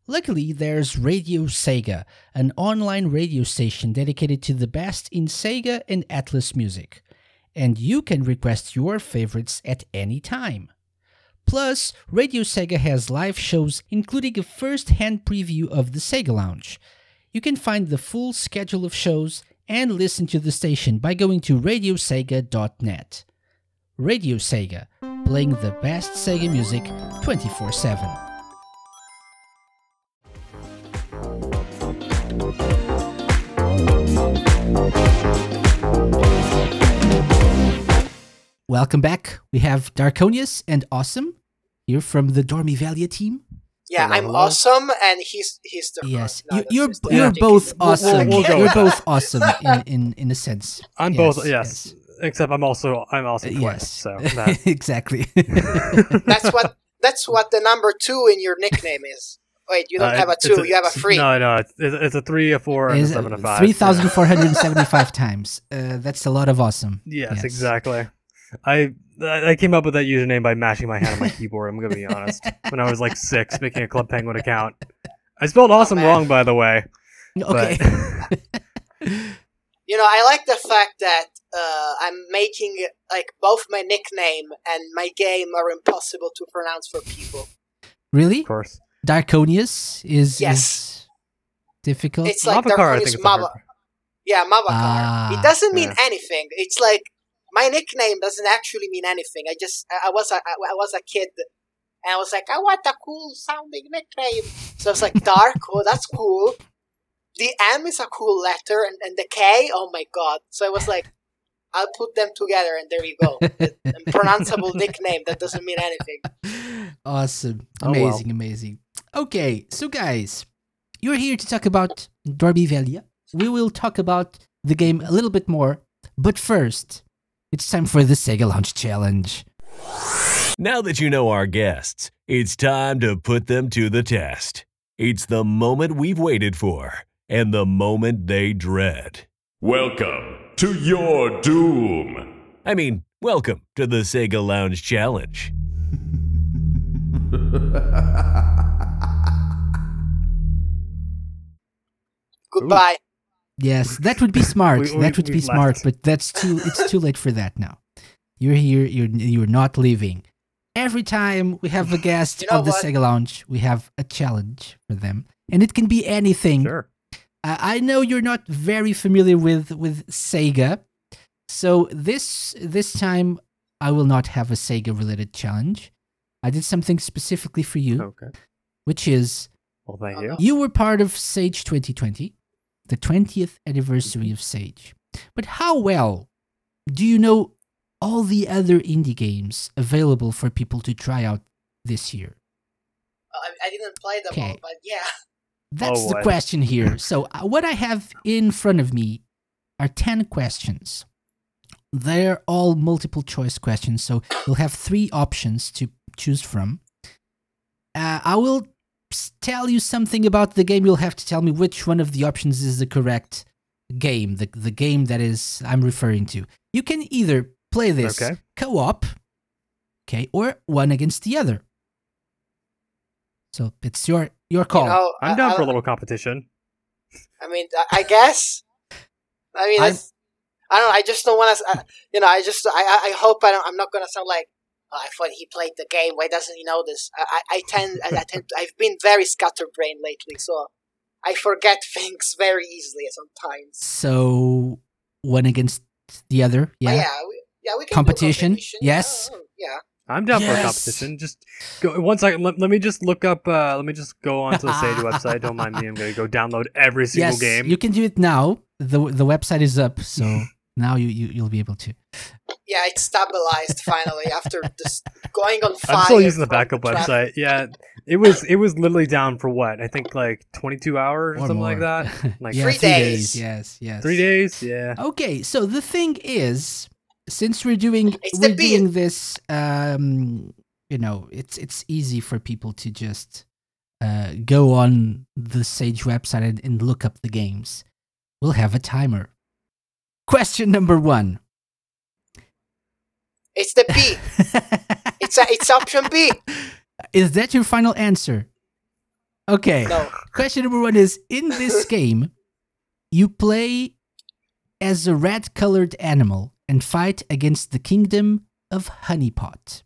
Luckily, there's Radio Sega, an online radio station dedicated to the best in Sega and Atlus music. And you can request your favorites at any time. Plus, Radio Sega has live shows, including a first hand preview of the Sega Lounge. You can find the full schedule of shows and listen to the station by going to radiosega.net. Radio Sega, playing the best Sega music 24 7. Welcome back. We have Darkonius and Awesome here from the Dormiveglia team. Yeah, I'm hello. awesome, and he's he's the Yes, no, you, that's you're just- you're yeah. both We'll- we'll- awesome. we'll you're both awesome in, in in a sense. I'm Yes, both yes, yes. except I'm also I'm also Uh, twice. yes, So <laughs> that, exactly. <laughs> That's what that's what the number two in your nickname is. Wait, you don't uh, have a it's two, you have a three. No, no, it's, it's a three, a four, and a Is seven, a five. three thousand four hundred seventy-five <laughs> times. Uh, that's a lot of awesome. Yes, Yes. exactly. I I came up with that username by mashing my hand on my keyboard. I'm gonna be honest. When I was like six, making a Club Penguin account, I spelled awesome man. wrong, by the way. Okay. You know, I like the fact that uh, I'm making like both my nickname and my game are impossible to pronounce for people. really, Of course, Darkonius is Yes. is difficult. It's like Mavakar, I Darkonius think it's Mava. Yeah, Mavakar. Ah, it doesn't mean yeah. anything. It's like my nickname doesn't actually mean anything. I just I, I was a, I, I was a kid, and I was like, I want a cool sounding nickname. So I was like, Dark. <laughs> Oh, that's cool. The M is a cool letter, and, and the K. Oh my god! So I was like, I'll put them together, and there you go. <laughs> A pronounceable nickname that doesn't mean anything. awesome. Oh, well. Amazing, amazing. Okay, so guys, you're here to talk about Dormiveglia. We will talk about the game a little bit more, but first, it's time for the Sega Lounge Challenge. Now that you know our guests, it's time to put them to the test. It's the moment we've waited for and the moment they dread. Welcome to your doom. I mean, welcome to the Sega Lounge Challenge. <laughs> Goodbye. Yes, that would be smart. We- that would be <laughs> we've smart, but that's too it's too late for that now. You're here, you're you're not leaving. Every time we have a guest You know of the what? Sega Lounge, we have a challenge for them. And it can be anything. Sure. Uh, I know you're not very familiar with with Sega, so this this time I will not have a Sega related challenge. I did something specifically for you, Okay. which is Well, thank Oh, you. you were part of Sage 2020, the 20th anniversary of Sage. But how well do you know all the other indie games available for people to try out this year? I, I didn't play them all, but yeah. <laughs> That's Oh, the boy. question here. So, uh, what I have in front of me are 10 questions. They're all multiple choice questions, so you'll have three options to choose from. Uh, I will s- tell you something about the game. You'll have to tell me which one of the options is the correct game, the, the game that is I'm referring to. You can either play this Okay. co op, okay, or one against the other. So, it's your, your call. You know, I'm I- down I, for a little competition. I mean, I, I guess. I mean, I'm- it's, I don't. know, I just don't want to. You know, I just. I. I I hope I don't. I'm not gonna sound like. Oh, I thought he played the game. Why doesn't he know this? I. I, I tend. I, I tend. I've been very scatterbrained lately, so I forget <laughs> things very easily sometimes. So one against the other, But yeah. yeah. We, yeah. We can do Competition? competition. Yes. Yeah. yeah. I'm down for a competition. Just go one second. Let, let me just look up. Uh, let me just go onto the Sage <laughs> website. Don't mind me. I'm gonna go download every single yes, game. you can do it now. the The website is up, so <laughs> now you, you you'll be able to. Yeah. It's stabilized finally after just going on fire. I'm still using the backup traffic. website. Yeah, it was it was literally down for what? I think like 22 hours or, Or something more. like that. <laughs> Like yeah, Three days. Yes, yes. three days. Yeah. Okay, so the thing is, since we're doing It's we're doing this, um, you know, it's it's easy for people to just uh, go on the Sage website and, and look up the games. We'll have a timer. Question number one. It's the B. <laughs> It's a, It's option B. Is that your final answer? Okay. No. Question number one is In this <laughs> game, you play as a red colored animal and fight against the kingdom of Honeypot.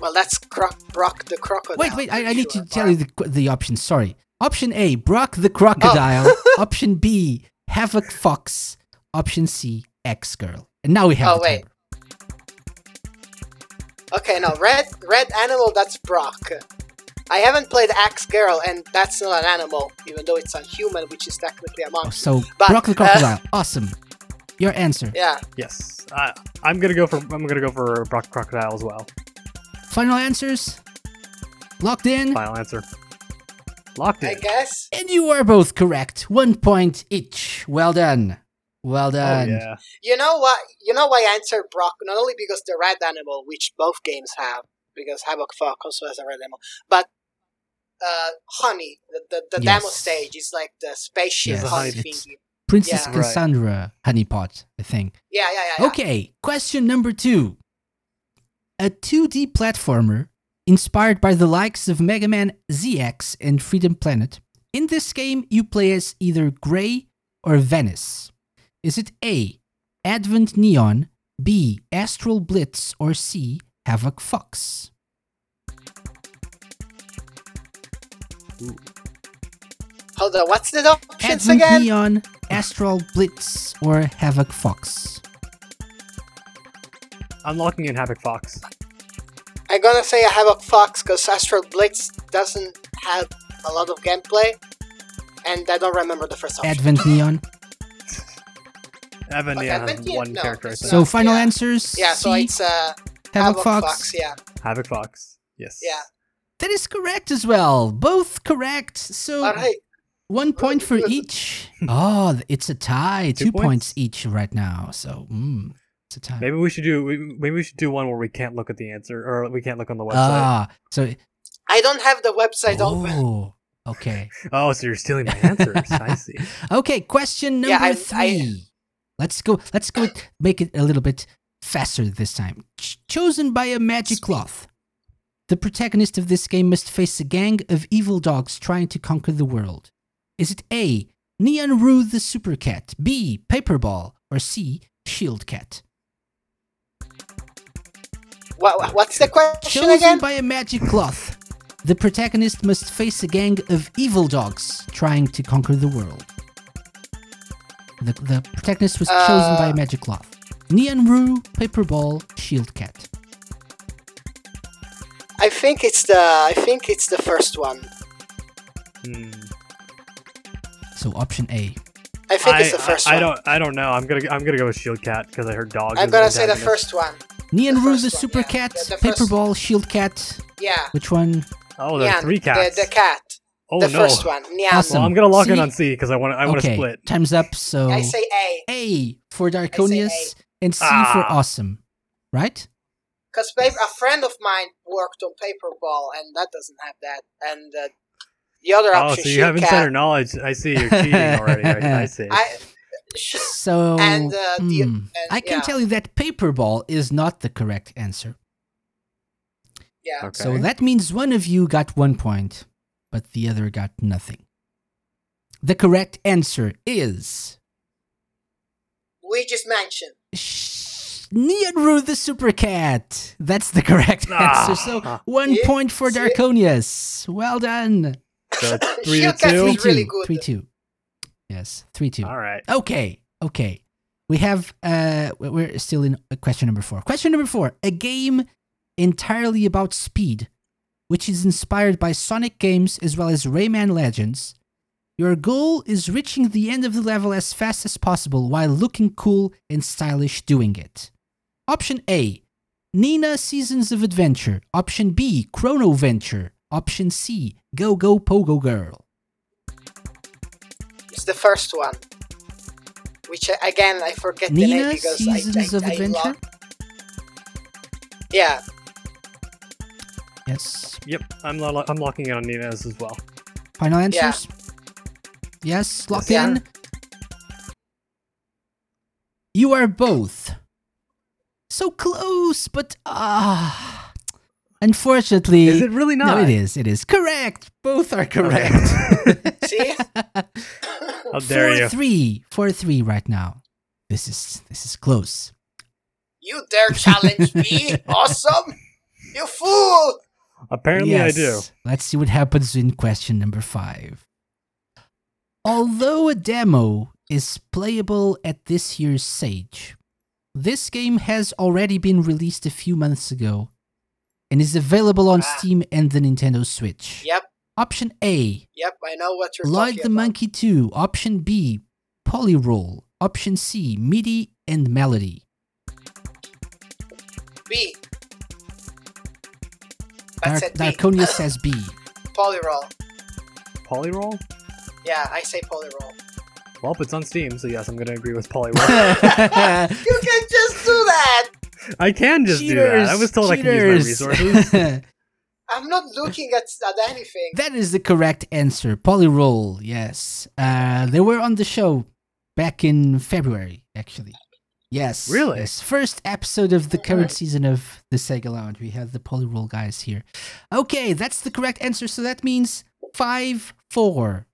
Well, that's Cro- Brock the crocodile. Wait, wait, I, I need sure, to tell you the, the options. Sorry. Option A, Brock the crocodile. Oh. <laughs> Option B, Havoc Fox. Option C, X Girl. And now we have Oh, wait. Okay, no, red red animal. That's Brock. I haven't played Axe Girl, and that's not an animal, even though it's a human, which is technically a Oh. So But, Brock the uh, crocodile. awesome. Your answer. Yeah, Yes, I, I'm gonna go for I'm gonna go for Brock Crocodile as well. Final answers. Locked in. Final answer. Locked in. I guess. And you are both correct. One point each. Well done. Well Oh done. yeah. You know what? You know why I answered Brock? Not only because the red animal, which both games have, because Havoc Fox also has a red animal, but uh, Honey, the, the, the demo stage is like the spaceship Yes, honey thingy. Princess Yeah. Right. Cassandra honeypot, I think. Yeah, yeah, yeah. yeah. Okay, question number two. A 2D platformer inspired by the likes of Mega Man ZX and Freedom Planet. In this game, you play as either Gray or Venice. Is it A. Advent Neon, B. Astral Blitz, or C. Havoc Fox? Hold on, what's the options Advent again? Neon, Astral Blitz, or Havoc Fox? I'm locking in Havoc Fox. I'm gonna say Havoc Fox because Astral Blitz doesn't have a lot of gameplay, and I don't remember the first option. Advent Neon. Evan Okay, yeah, has Advent one no, character. I it's think. So not. final yeah. answers? yeah, so C, it's uh, Havoc, Havoc Fox. Yeah, Havoc Fox. Yes. yeah. That is correct as well. Both correct. So All right. one point for <laughs> each. Oh, it's a tie. Two, Two points? points? each right now. So mm, it's a tie. Maybe we should do. Maybe we should do one where we can't look at the answer, or we can't look on the website. Ah, so I don't have the website open. oh, okay, <laughs> oh, so you're stealing my answers. I see. <laughs> okay. Question number Yeah, I- three. Let's go. Let's go. Make it a little bit faster this time. Ch- chosen by a magic cloth. The protagonist of this game must face a gang of evil dogs trying to conquer the world. Is it A. Neon Rue the Super Cat, B. Paperball, or C. Shield Cat? What, what's the question again? Chosen again? by a magic cloth. The protagonist must face a gang of evil dogs trying to conquer the world. The, the protagonist was chosen by a Uh. magic cloth. Neon Paper Ball, Shield Cat. I think it's the I think it's the first one. Hmm. So option A. I think I, it's the first I, I one. don't. I don't know. I'm gonna. I'm gonna go with Shield Cat because I heard dog. I'm gonna say the first one. Neon The Rue one, Super yeah. Cat, The- the first- Paperball, Shield Cat. Yeah. Which one? Oh, there are three cats. The, the cat. Oh the no. first one. Nyan. Awesome. Well, I'm gonna lock in on C because I want. I want to okay, split. time's up. So I say A. A for Darkonius and C for Ah. Awesome. Right? Because a friend of mine worked on Paperball, and that doesn't have that. And uh, the other option. Oh, so you Shield have Cat. insider knowledge. I see. You're cheating already. I, I see. <laughs> I, <laughs> So And, uh, the- hmm, and- I can yeah. tell you that Paperball is not the correct answer. yeah. Okay. So that means one of you got one point, but the other got nothing. The correct answer is We just mentioned. Sh- Neon Rue the Super Cat. That's the correct Ah. answer. So one See? point for See? Darkonius. Well done. So <laughs> three to two. Three two. really good. Three two. Yes, three two. All right. Okay, okay. We have uh we- we're still in uh, question number 4. Question number 4. A game entirely about speed, which is inspired by Sonic games as well as Rayman Legends. Your goal is reaching the end of the level as fast as possible while looking cool and stylish doing it. Option A, Nina Seasons of Adventure. Option B, Chrono Venture. Option C, Go Go Pogo Girl. It's the first one. Which, again, I forget the name Nina because I, Seasons I, of I Adventure? love... Yeah. Yes. Yep. I'm. Lo- I'm locking in on Nina's as well. Final answers? Yes, locked Yeah. in. You are both so close, but ah, unfortunately, Is it really not? no, it is. It is correct. Both are correct. <laughs> See? How dare four you? three, four three right now. This is this is close. you dare challenge me? <laughs> awesome! You fool! Apparently, I do. Let's see what happens in question number five. Although a demo is playable at this year's Sage, this game has already been released a few months ago and is available on Ah. Steam and the Nintendo Switch. Yep, Option A, yep, I know what you're Lloyd the about. Monkey 2. Option B, Polyroll. Option C, MIDI and Melody. B. Dar- That's it, B. Darkonia says B. <gasps> Polyroll. Polyroll? Yeah, I say polyroll. Well, it's on Steam, so yes, I'm going to agree with Polyroll. <laughs> <laughs> You can just do that! I can just do that. I was told I could use my resources. <laughs> I'm not looking at, at anything. That is the correct answer. Polyroll, yes. Uh, they were on the show back in February, actually. Yes. Really? Yes. First episode of the current Alright. season of the Sega Lounge. We have the Polyroll guys here. Okay, that's the correct answer. So that means 5 4.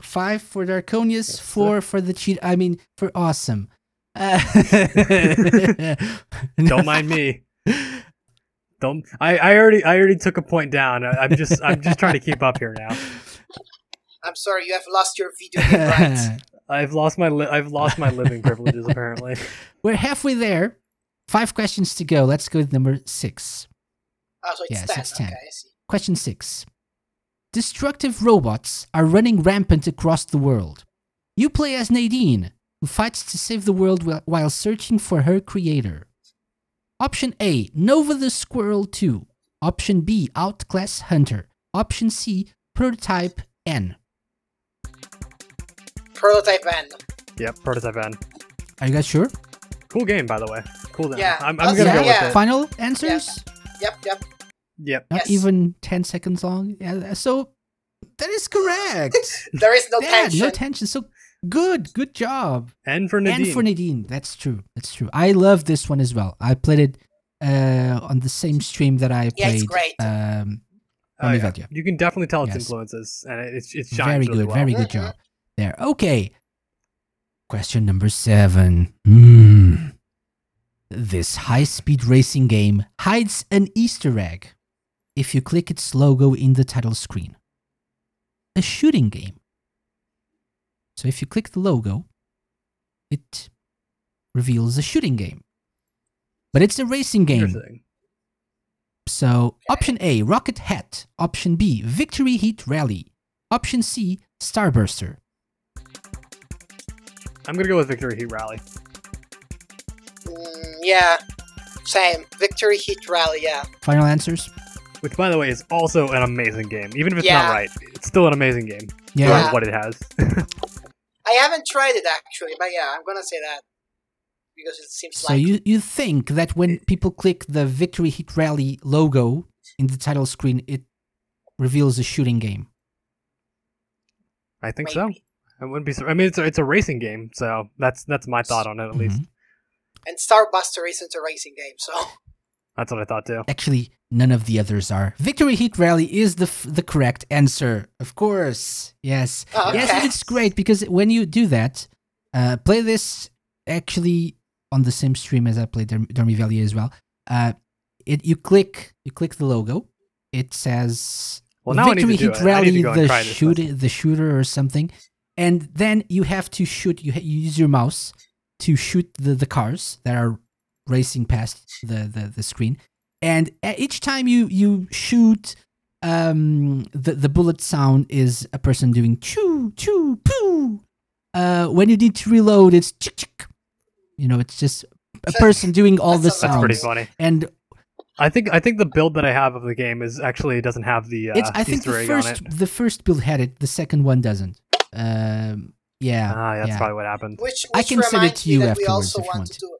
5 for Darkonius, Yes, sir. 4 for the cheat. I mean, for awesome. Uh, <laughs> Don't mind me. Don't. I, I already I already took a point down. I, I'm just I'm just trying to keep up here now. <laughs> I'm sorry, you have lost your video game rights. <laughs> I've lost my li- I've lost my living <laughs> privileges apparently. We're halfway there. Five questions to go. Let's go with number six. Oh, so it's Yes, 10. it's 10. Okay, I see. Question six. Destructive robots are running rampant across the world. You play as Nadine, who fights to save the world while searching for her creator. Option A Nova the Squirrel 2. Option B Outclass Hunter. Option C Prototype N. Prototype N. Yep, prototype N. Are you guys sure? Cool game by the way. Cool game. Yeah, I'm, I'm that's- gonna yeah, go yeah. with it. Final answers? Yep, yep. Yep. Not Yes. even 10 seconds long? Yeah, so that is correct. <laughs> There is no yeah, tension. no tension. So good, good job. N for Nadine. And for Nadine, that's true. That's true. I love this one as well. I played it uh, on the same stream that I played. Yeah, played. it's great. Um, Oh, yeah. You can definitely tell its Yes. influences, and it, it's it's very shines good, really well. very good Mhm. job there. Okay. Question number seven. Hmm. This high-speed racing game hides an Easter egg if you click its logo in the title screen. A shooting game. So if you click the logo, it reveals a shooting game. But it's a racing game. So, option A, Rocket Hat. Option B, Victory Heat Rally. Option C, Starbuster. I'm gonna go with Victory Heat Rally. Mm, yeah, same. Victory Heat Rally, yeah. Final answers? Which, by the way, is also an amazing game. Even if it's Yeah. not right, it's still an amazing game. Yeah. For what it has. <laughs> I haven't tried it actually, but yeah, I'm gonna say that. Because it seems So like. So you, you think that when people click the Victory Heat Rally logo in the title screen, it reveals a shooting game? I think Maybe. so. I wouldn't be. sur- I mean, it's a, it's a racing game, so that's that's my thought on it. At least Mhm. And Starbuster isn't a racing game, so. that's what I thought too. Actually, none of the others are. Victory Heat Rally is the f- the correct answer, of course. Yes, Oh, yes, it's great because when you do that, uh, play this actually on the same stream as I played Dorm- Dormy Valley as well. Uh, it you click you click the logo. It says Well, now I Victory need to do Heat it. Rally, to go and the try this shoot the shooter or something, and then you have to shoot. You, you use your mouse to shoot the, the cars that are racing past the, the, the screen, and each time you you shoot, um, the the bullet sound is a person doing choo choo poo. Uh, when you need to reload, it's chick chick. You know, it's just a person doing all the That's That's pretty funny. And I think I think the build that I have of the game is actually doesn't have the uh, it's I think the first the first build had it, the second one doesn't. Um, yeah, Ah, that's yeah. probably what happened. Which, which I can send it reminds to you me that we afterwards also if you want want to to. do.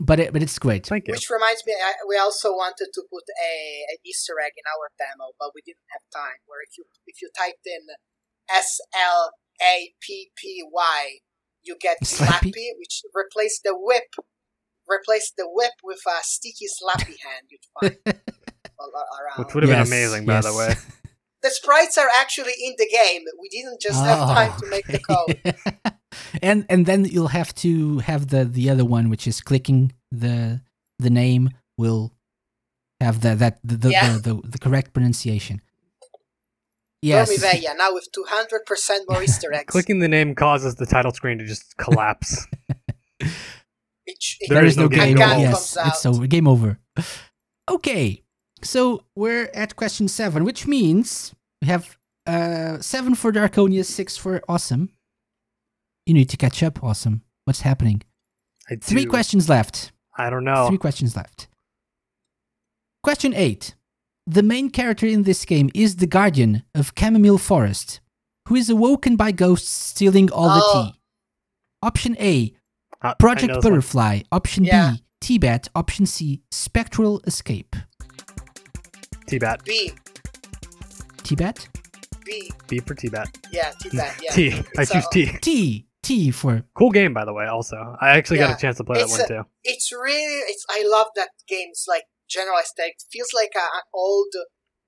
but it, but it's great. Thank you. Which reminds me, I, we also wanted to put a an Easter egg in our demo, but we didn't have time. Where if you if you typed in S L A P P Y, you get Slappy? Slappy, which replace the whip, replace the whip with a sticky Slappy <laughs> hand you'd find all around. Which would have Yes, been amazing, by the way. <laughs> the sprites are actually in the game. We didn't just have oh. time to make the <laughs> code. and and then you'll have to have the the other one, which is clicking the the name will have that that the the, Yeah. the, the, the correct pronunciation. Yes. Yes. now with 200% more <laughs> Easter eggs. Clicking the name causes the title screen to just collapse. <laughs> It sh- There there is is no no game game. goal. Yes, Comes it's out. over. Game over. Okay, so we're at question seven, which means we have uh seven for Darkonia, six for Awesome. You need to catch up, Awesome. What's happening? I Three questions left. I don't know. Three questions left. Question eight. The main character in this game is the guardian of Chamomile Forest, who is awoken by ghosts stealing all Oh. the tea. Option A, I know Project this one. Butterfly. Option Yeah. B, T-Bat. Option C, Spectral Escape. T-Bat. B, T-Bat? B, B for T-Bat. yeah, T-Bat, yeah. <laughs> T. I It's choose a- T. T. T for Cool game, by the way. Also, I actually got a chance to play that It's one a- too. It's really, it's. I love that game's like general aesthetic. It feels like a, an old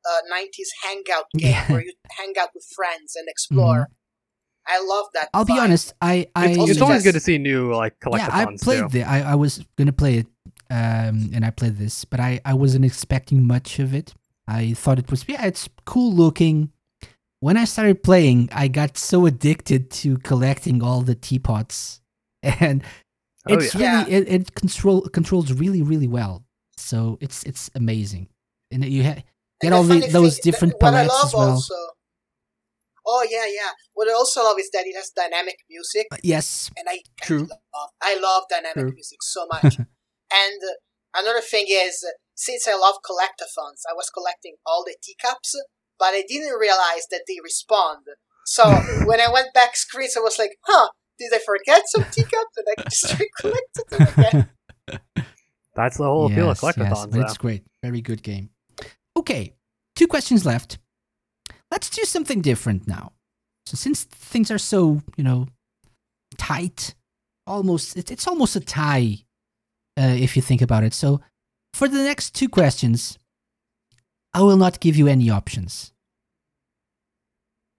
uh, 90s hangout game Yeah. where you hang out with friends and explore. I love that. I'll be honest, I I It's, also it's always just- good to see new like yeah, I played too. the I, I was gonna play it um and I played this, but I I wasn't expecting much of it. I thought it was yeah, it's cool looking. When I started playing, I got so addicted to collecting all the teapots, <laughs> and Oh, it's yeah. really it, it control controls really really well. So it's it's amazing, and you ha- get the all the, those thing- different what I palettes love as well. Also, oh yeah, yeah. What I also love is that it has dynamic music, Uh, yes, and I I True. love, I love dynamic True. music so much. <laughs> and uh, another thing is, uh, since I love collectathons, I was collecting all the teacups, but I didn't realize that they respond. So <laughs> when I went back screens, I was like, "Huh? Did I forget some teacups?" And I <laughs> just recollected them again. <laughs> That's the whole appeal of Yes, yes, collectathons. but it's great. Very good game. Okay, two questions left. Let's do something different now. So since things are so, you know, tight, almost it's, it's almost a tie uh, if you think about it. So for the next two questions, I will not give you any options.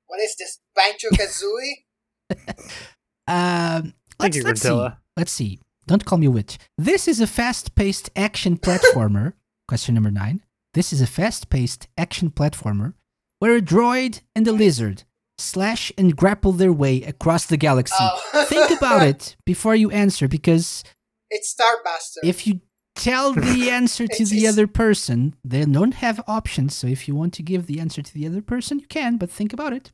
What is this? Banjo Kazooie? <laughs> Um, let's, you, let's see. Let's see. Don't call me a witch. This is a fast-paced action platformer. <laughs> question number nine. This is a fast-paced action platformer where a droid and a lizard slash and grapple their way across the galaxy. Oh. Think <laughs> about it before you answer, because It's Starbuster. if you tell the <laughs> answer to the other person, they don't have options. So if you want to give the answer to the other person, you can, but think about it.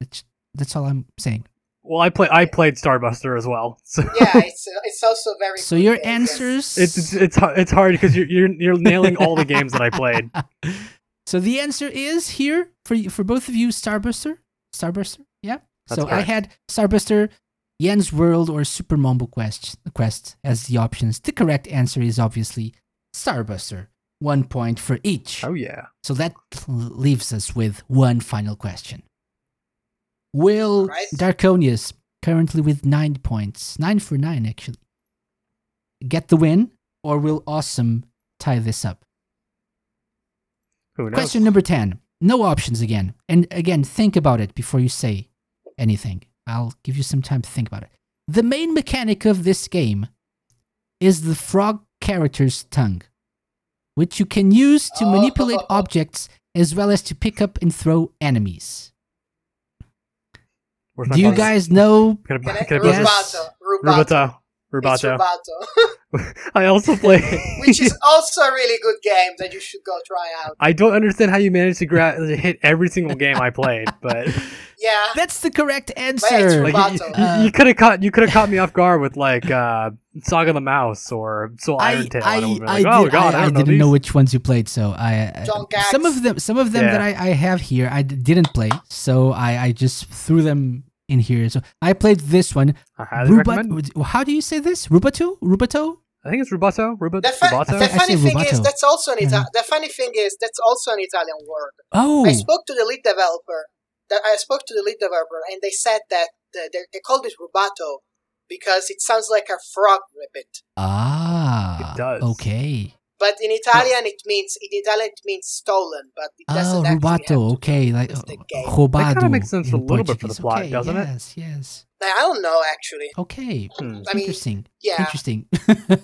That's, that's all I'm saying. Well, I play. I played Starbuster as well. <laughs> So yeah, it's it's also very. So your game, yes. answers. it's it's it's, har- it's hard because you're, you're you're nailing all the games that I played. <laughs> So the answer is here for you, for both of you, Starbuster. Starbuster, yeah. That's so I had Starbuster, Yen's World, or Super Mumble Quest Quest as the options. The correct answer is obviously Starbuster. One point for each. Oh yeah. So that leaves us with one final question. Will Right. Darkonius, currently with nine points, nine for nine actually, get the win, or will Awesome tie this up? Who knows? Question number 10. No options again. And again, think about it before you say anything. I'll give you some time to think about it. The main mechanic of this game is the frog character's tongue, which you can use to Oh. manipulate objects as well as to pick up and throw enemies. Do you guys know? Can I, Can I, I Rubato. Rubato. Rubato. It's Rubato. Rubato. <laughs> <laughs> I also play. <laughs> Which is also a really good game that you should go try out. I don't understand how you managed to, gra- to hit every single game I played, but Yeah. That's the correct it's answer. like Rubato. you, Uh, could have caught you could have caught me off guard with like uh, Saga the Mouse or Soul Iron I, Tail. I, and would've I, oh did, god, I, I, I don't know didn't know which ones you played, so I uh, some of them some of them Yeah. that I, I have here I d- didn't play, so I, I just threw them in here. So I played this one. I highly Rubat- recommend. how do you say this? Rubato? Rubato? I think it's Rubato. Rubat- The, fu- Rubato. the funny thing Rubato. is that's also an Ita- Mhm. the funny thing is that's also an Italian word. Oh, I spoke to the lead developer. That I spoke to the lead developer, and they said that the, they, they called it rubato because it sounds like a frog ribbit. ah, It does. Okay. But in Italian, it means in Italian it means stolen, but it Oh, doesn't actually have rubato. Okay, like with the uh, game. roubado. That kinda makes sense in a little bit for the Portuguese. plot, okay, doesn't it? Yes, yes. I don't know actually. Okay. Hmm. I mean, Interesting. Yeah, Interesting.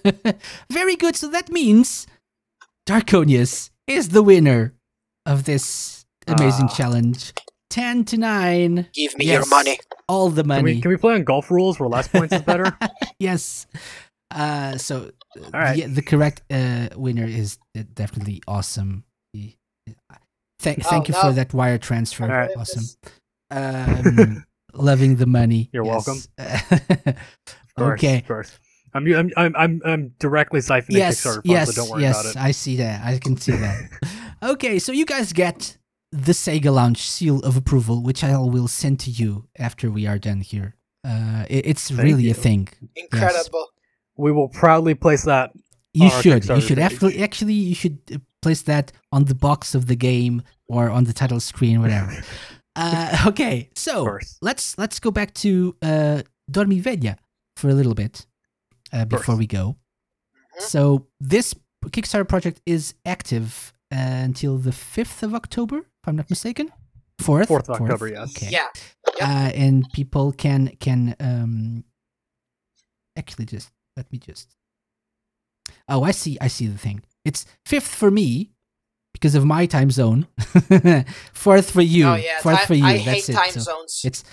<laughs> Very good. So that means Darkonius is the winner of this amazing Ah. challenge. 10 to 9. Give me Yes. your money. All the Can money. we, can we play on golf rules where less points is better? <laughs> yes. Uh, so uh, All right. the, the correct uh, winner is uh, definitely awesome. The- Thank, Oh, thank you no. for that wire transfer. All right. Awesome. Um, <laughs> loving the money. You're welcome. welcome. Of course, okay. Of course. I'm, I'm, I'm, I'm, I'm directly siphoning Yes. Kickstarter funds, Yes. so don't worry yes. about it. I see that. I can see that. <laughs> okay. So you guys get the Sega Lounge seal of approval, which I will send to you after we are done here. Uh, it- it's Thank really you. a thing. Incredible. We will proudly place that. You on our should. You should. page. Actually, actually, you should uh, place that on the box of the game or on the title screen, whatever. <laughs> uh, okay, so let's let's go back to uh, Dormiveglia for a little bit uh, before we go. Mhm. So this Kickstarter project is active uh, until the fifth of October, if I'm not mistaken. Fourth. 4th of October, yes. Okay. Yeah. Yep. Uh, and people can can um actually just let me just oh i see i see the thing it's fifth for me because of my time zone <laughs> fourth for you oh yeah. fourth I, for you I that's hate it time So zones. it's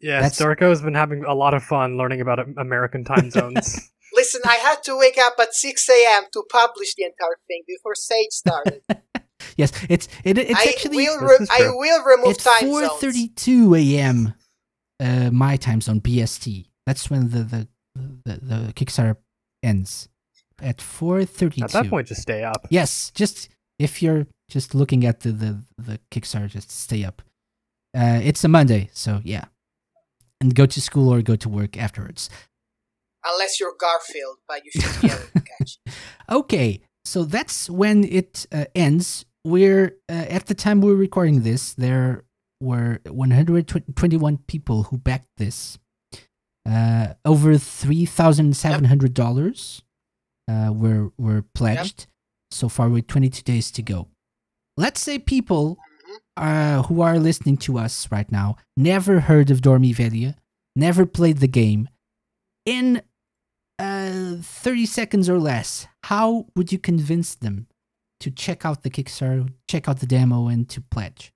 Yes, That's- Darko has been having a lot of fun learning about American time <laughs> zones. Listen, I had to wake up at 6 a.m. to publish the entire thing before Sage started. <laughs> yes it's it, it's I actually will re- I will remove it's time four zones. thirty two a.m uh my time zone bst that's when the the the, the kickstarter ends at 4.32 At that point, just stay up. Yes, just if you're just looking at the the, the Kickstarter, just stay up. Uh, it's a Monday, so yeah, and go to school or go to work afterwards. Unless you're Garfield, but you should be able to <laughs> catch. it. Okay, so that's when it uh, ends. We're uh, at the time we're recording this. There were 121 people who backed this. Uh, over three thousand seven hundred dollars uh, were were pledged so far. With 22 days to go. Let's say people Mhm. uh, who are listening to us right now never heard of Dormiveglia, never played the game. In uh, 30 seconds or less, how would you convince them to check out the Kickstarter, check out the demo, and to pledge?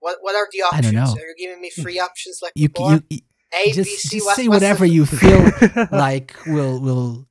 What What are the I options? don't know. Are you giving me free options like You, before? you, you A, B, just, C, just what- say whatever you <laughs> feel <laughs> like will will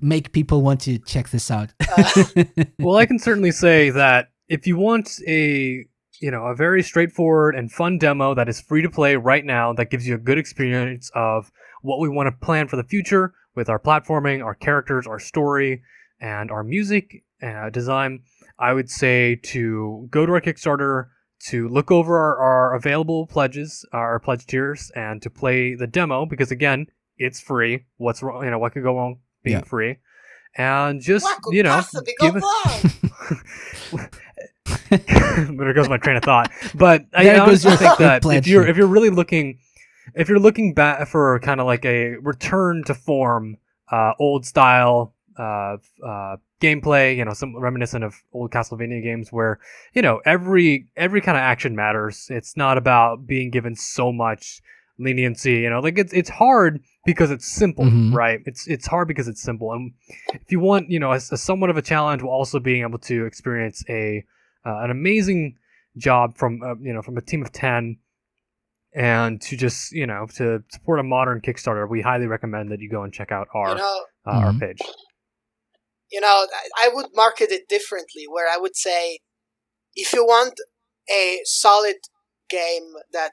make people want to check this out. Uh, <laughs> well, I can certainly say that if you want a you know a very straightforward and fun demo that is free to play right now, that gives you a good experience of what we want to plan for the future with our platforming, our characters, our story, and our music uh, design, I would say to go to our Kickstarter to look over our, our available pledges, our pledge tiers, and to play the demo because again, it's free. What's wrong? You know what could go wrong being Yeah. free? And just you know, possibly give it. wrong? <laughs> there goes my train of thought. But I There honestly think that if you're if you're really looking if you're looking back for kind of like a return to form, uh, old style uh, uh, gameplay, you know, some reminiscent of old Castlevania games where you know every every kind of action matters. It's not about being given so much leniency. You know, like it's it's hard because it's simple, Mhm. right? It's it's hard because it's simple, and if you want, you know, a, a somewhat of a challenge while also being able to experience a uh, an amazing job from uh, you know from a team of 10 and to just you know to support a modern kickstarter we highly recommend that you go and check out our you know, uh, our Mhm. page you know, I- would market it differently, where I would say, if you want a solid game that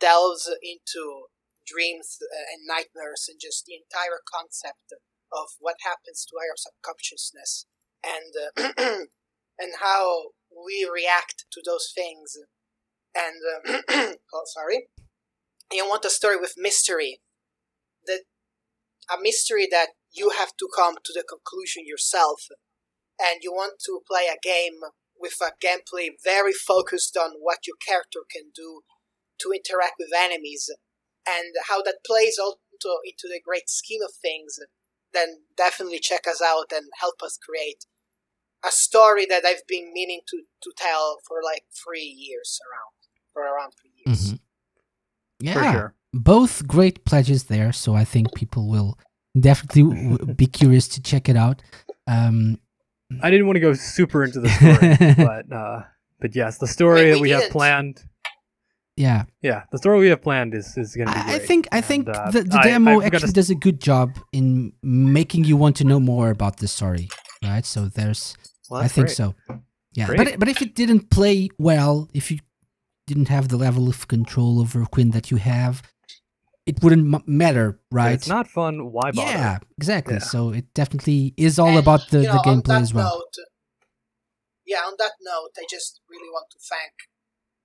delves into dreams uh, and nightmares and just the entire concept of what happens to our subconsciousness and uh, <clears throat> and how we react to those things, and uh, <clears throat> oh, sorry, you want a story with mystery, that a mystery that you have to come to the conclusion yourself and you want to play a game with a gameplay very focused on what your character can do to interact with enemies and how that plays also into the great scheme of things then definitely check us out and help us create a story that I've been meaning to, to tell for like three years around for around three years. Mhm. Yeah, for sure both great pledges there. So I think people will definitely be curious to check it out. Um, I didn't want to go super into the story, <laughs> but uh, but yes, the story Wait, that we we have planned. yeah, Yeah, the story we have planned is is going to be. I, I think I And, think uh, the, the I- demo I've actually a- does a good job in making you want to know more about the story, right? So there's, well, I think great. so. Yeah, Great. but but if it didn't play well, if you didn't have the level of control over Quinn that you have, it wouldn't m- matter, If right? It's not fun. Why bother? yeah, exactly. Yeah. So it definitely is all And, about the, you know, the gameplay as well. Note, yeah, on that note, I just really want to thank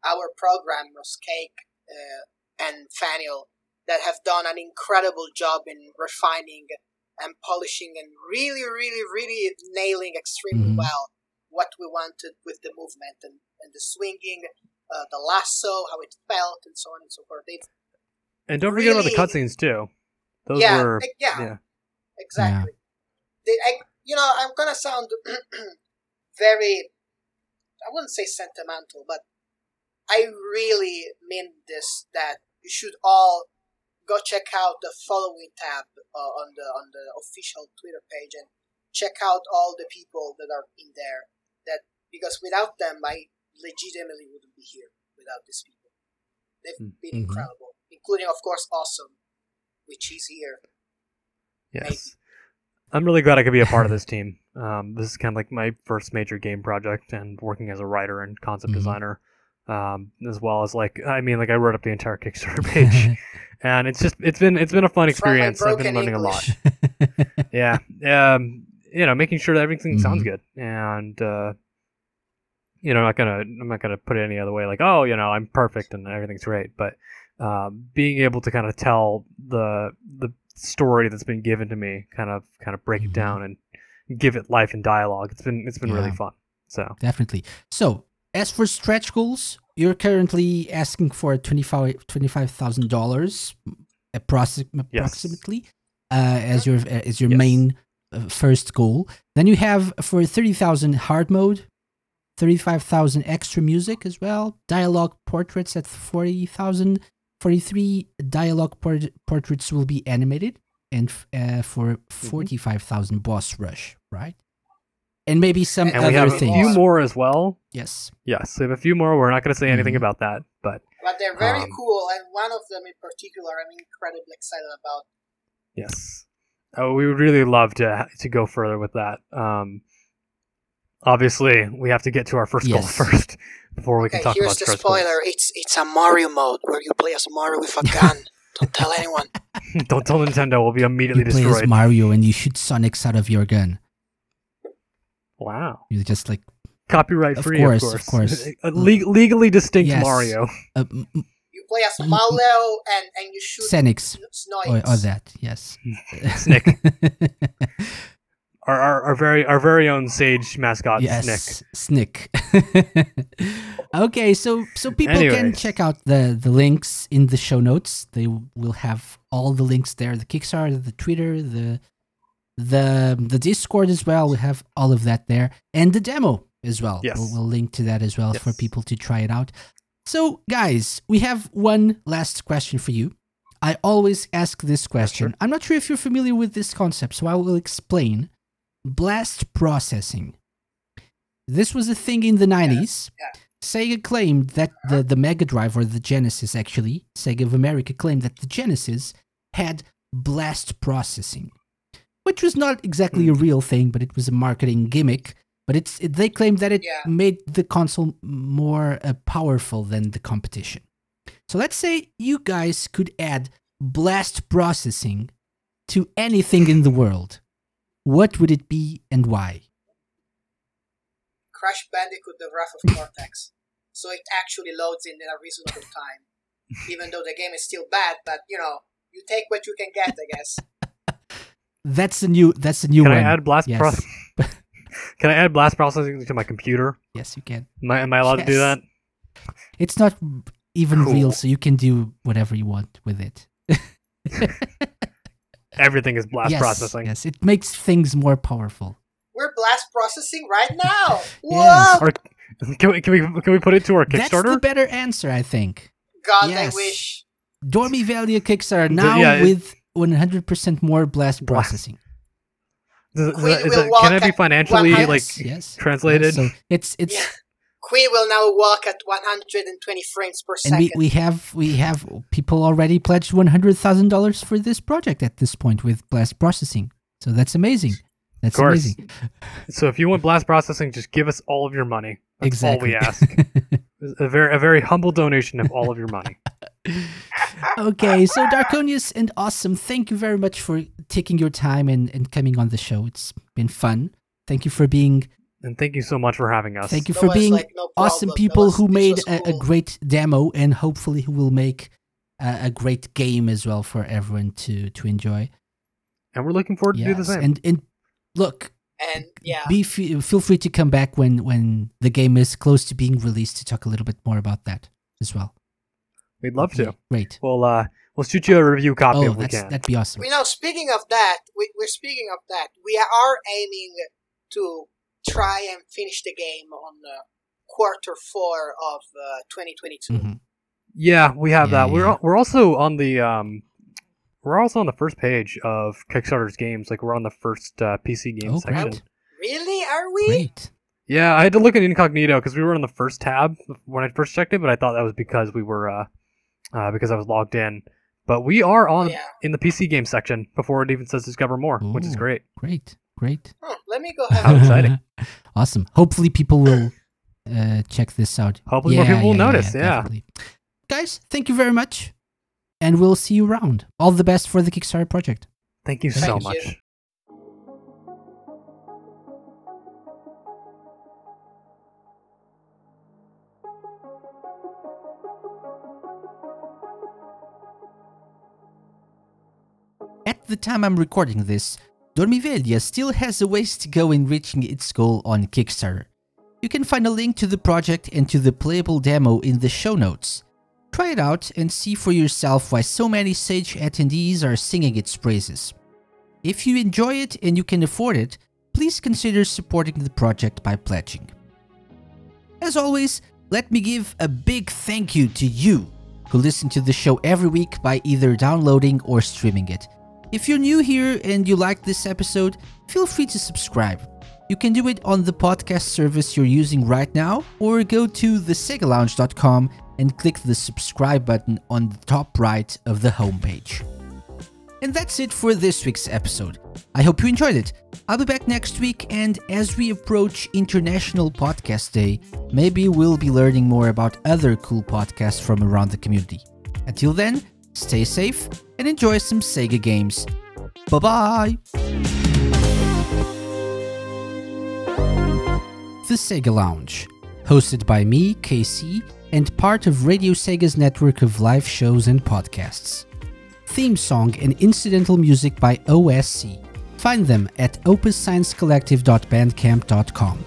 our programmers, Cake uh, and Faniel, that have done an incredible job in refining and polishing and really, really, really nailing extremely Mhm. well what we wanted with the movement and, and the swinging, uh, the lasso, how it felt, and so on and so forth. They've, And don't forget about the cutscenes too. Those yeah, were like, yeah, yeah. exactly. They, I, you know, I'm gonna sound <clears throat> very, I wouldn't say sentimental, but I really mean this. That you should all go check out the following tab uh, on the on the official Twitter page and check out all the people that are in there. That because without them, I legitimately wouldn't be here without these people. They've Mm. been Mhm. incredible, including of course Awesome, which is here. Yes. I'm really glad I could be a part of this team. Um, this is kind of like my first major game project and working as a writer and concept Mhm. designer. Um, as well as like I mean like I wrote up the entire Kickstarter page <laughs> and it's just it's been it's been a fun experience. I've been broken learning a lot. <laughs> Yeah. Um, you know, making sure that everything sounds Mhm. good and uh you know, I'm not gonna I'm not gonna put it any other way like, oh, you know, I'm perfect and everything's great, but um, being able to kind of tell the the story that's been given to me, kind of kind of break Mhm. it down and give it life and dialogue. It's been it's been really fun. So Definitely. So, as for stretch goals, you're currently asking for $25,000 $25,000 approxi- approximately uh, as your as your Yes. main uh, first goal. Then you have for 30,000 hard mode, 35,000 extra music as well, dialogue portraits at 40,000, 43 dialogue por- portraits will be animated and f- uh, for Mm-hmm. 45,000 boss rush, right? And maybe some And and we other have a few more as well. Yes. Yes, we have a few more. We're not going to say anything Mhm. about that, but But they're very Um, cool, and one of them in particular, I'm incredibly excited about. Yes. Oh, we would really love to to go further with that. Um, obviously, we have to get to our first Yes. goal <laughs> first before we Okay, can talk here's about the stretch goals. spoiler. It's it's a Mario mode where you play as Mario with a gun. <laughs> Don't tell anyone. <laughs> Don't tell Nintendo. We'll be immediately you play destroyed. as Mario and you shoot Sonics out of your gun. wow. You're just like Copyright Of free, course, of course, of course. course. <laughs> A le- legally distinct Yes. Mario. uh, m- m- You play as Mario and and you shoot Sonics Snoiks. or, or that. Yes. Snick. Our, our our very our very own sage mascot Snick. yes, Snick. <laughs> okay, so so people can check out the the links in the show notes. They will have all the links there: the Kickstarter, the Twitter, the the the Discord as well. We have all of that there, and the demo as well. Yes. We'll, we'll link to that as well for people to try it out. So, guys, we have one last question for you. I always ask this question. sure. I'm not sure if you're familiar with this concept, so I will explain. Blast processing. This was a thing in the 90s. yeah. Sega claimed that the, the Mega Drive, or the Genesis actually, Sega of America claimed that the Genesis had blast processing, which was not exactly a real thing, but it was a marketing gimmick. But it's it, they claimed that it Yeah. made the console more uh, powerful than the competition. So let's say you guys could add blast processing to anything in the world. What would it be and why? Crash Bandicoot: The Wrath of Cortex. so it actually loads in a reasonable time, even though the game is still bad. But you know, you take what you can get, I guess. That's the new. That's the new Can one. I add blast yes. processing? <laughs> Can I add blast processing to my computer? yes, you can. Am I, am I allowed to do that? It's not even Cool. real, so you can do whatever you want with it. <laughs> Everything is blast yes, processing. Yes, it makes things more powerful. We're blast processing right now. <laughs> Yes. Whoa! Or can we, can we can we put it to our Kickstarter? That's the better answer, I think. God, Yes. I wish. Dormiveglia Kickstarter The- now yeah, it- with 100% more blast Blast. processing. Does- Quinn is will it- walk can it be financially like yes, yes. translated? So it's it's Yeah. Quinn will now walk at 120 frames per and second. we, we have we have people already pledged one hundred thousand dollars for this project at this point with blast processing. So that's amazing. That's Of course. amazing. So if you want blast processing, just give us all of your money. That's exactly. all we ask. a very a very humble donation of all of your money. <laughs> okay, so Darkonius and Awesome, thank you very much for taking your time and, and coming on the show. It's been fun. Thank you for being And thank you so much for having us. thank you That for was, being like, no awesome problem. People was- who made was a, a great demo and hopefully who will make a, a great game as well for everyone to to enjoy. And we're looking forward to do the same. And and look, And yeah, be fe- feel free to come back when when the game is close to being released to talk a little bit more about that as well. We'd love to. Great. We'll uh we'll shoot you a review copy Oh, if we that's can. that'd be awesome. you know, speaking of that, we, we're speaking of that. We are aiming to try and finish the game on uh, quarter four of uh, 2022. Mhm. Yeah, we have Yeah, that. We're we're also on the um we're also on the first page of Kickstarter's games. Like we're on the first uh, PC game Oh, section. great. Really? Are we? Great. Yeah, I had to look at incognito because we were on the first tab when I first checked it, but I thought that was because we were uh, uh because I was logged in. But we are on Yeah. in the PC game section before it even says discover more, which is great. Great. Great. Hmm, let me go have How a exciting. <laughs> awesome. Hopefully people will uh, check this out. Hopefully more people will notice, yeah. definitely. Guys, thank you very much. And we'll see you around. All the best for the Kickstarter project. Thank you so Thank you. much. At the time I'm recording this, Dormiveglia still has a ways to go in reaching its goal on Kickstarter. You can find a link to the project and to the playable demo in the show notes. Try it out and see for yourself why so many Sage attendees are singing its praises. If you enjoy it and you can afford it, please consider supporting the project by pledging. As always, let me give a big thank you to you who listen to the show every week by either downloading or streaming it. If you're new here and you like this episode, feel free to subscribe. You can do it on the podcast service you're using right now, or go to thesegalounge.com and click the subscribe button on the top right of the homepage. And that's it for this week's episode. I hope you enjoyed it. I'll be back next week, and as we approach International Podcast Day, maybe we'll be learning more about other cool podcasts from around the community. Until then, stay safe and enjoy some Sega games. Bye bye! The Sega Lounge, hosted by me, KC, and part of Radio Sega's network of live shows and podcasts theme song and incidental music by OSC. Find them at opussciencecollective.bandcamp.com.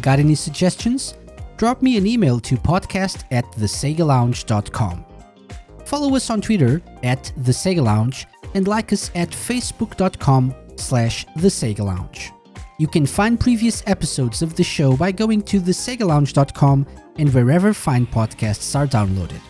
Got any suggestions? Drop me an email to podcast at thesegalounge.com. Follow us on Twitter at The Sega Lounge and like us at facebook.com slash The Sega Lounge. You can find previous episodes of the show by going to thesegalounge.com and wherever fine podcasts are downloaded.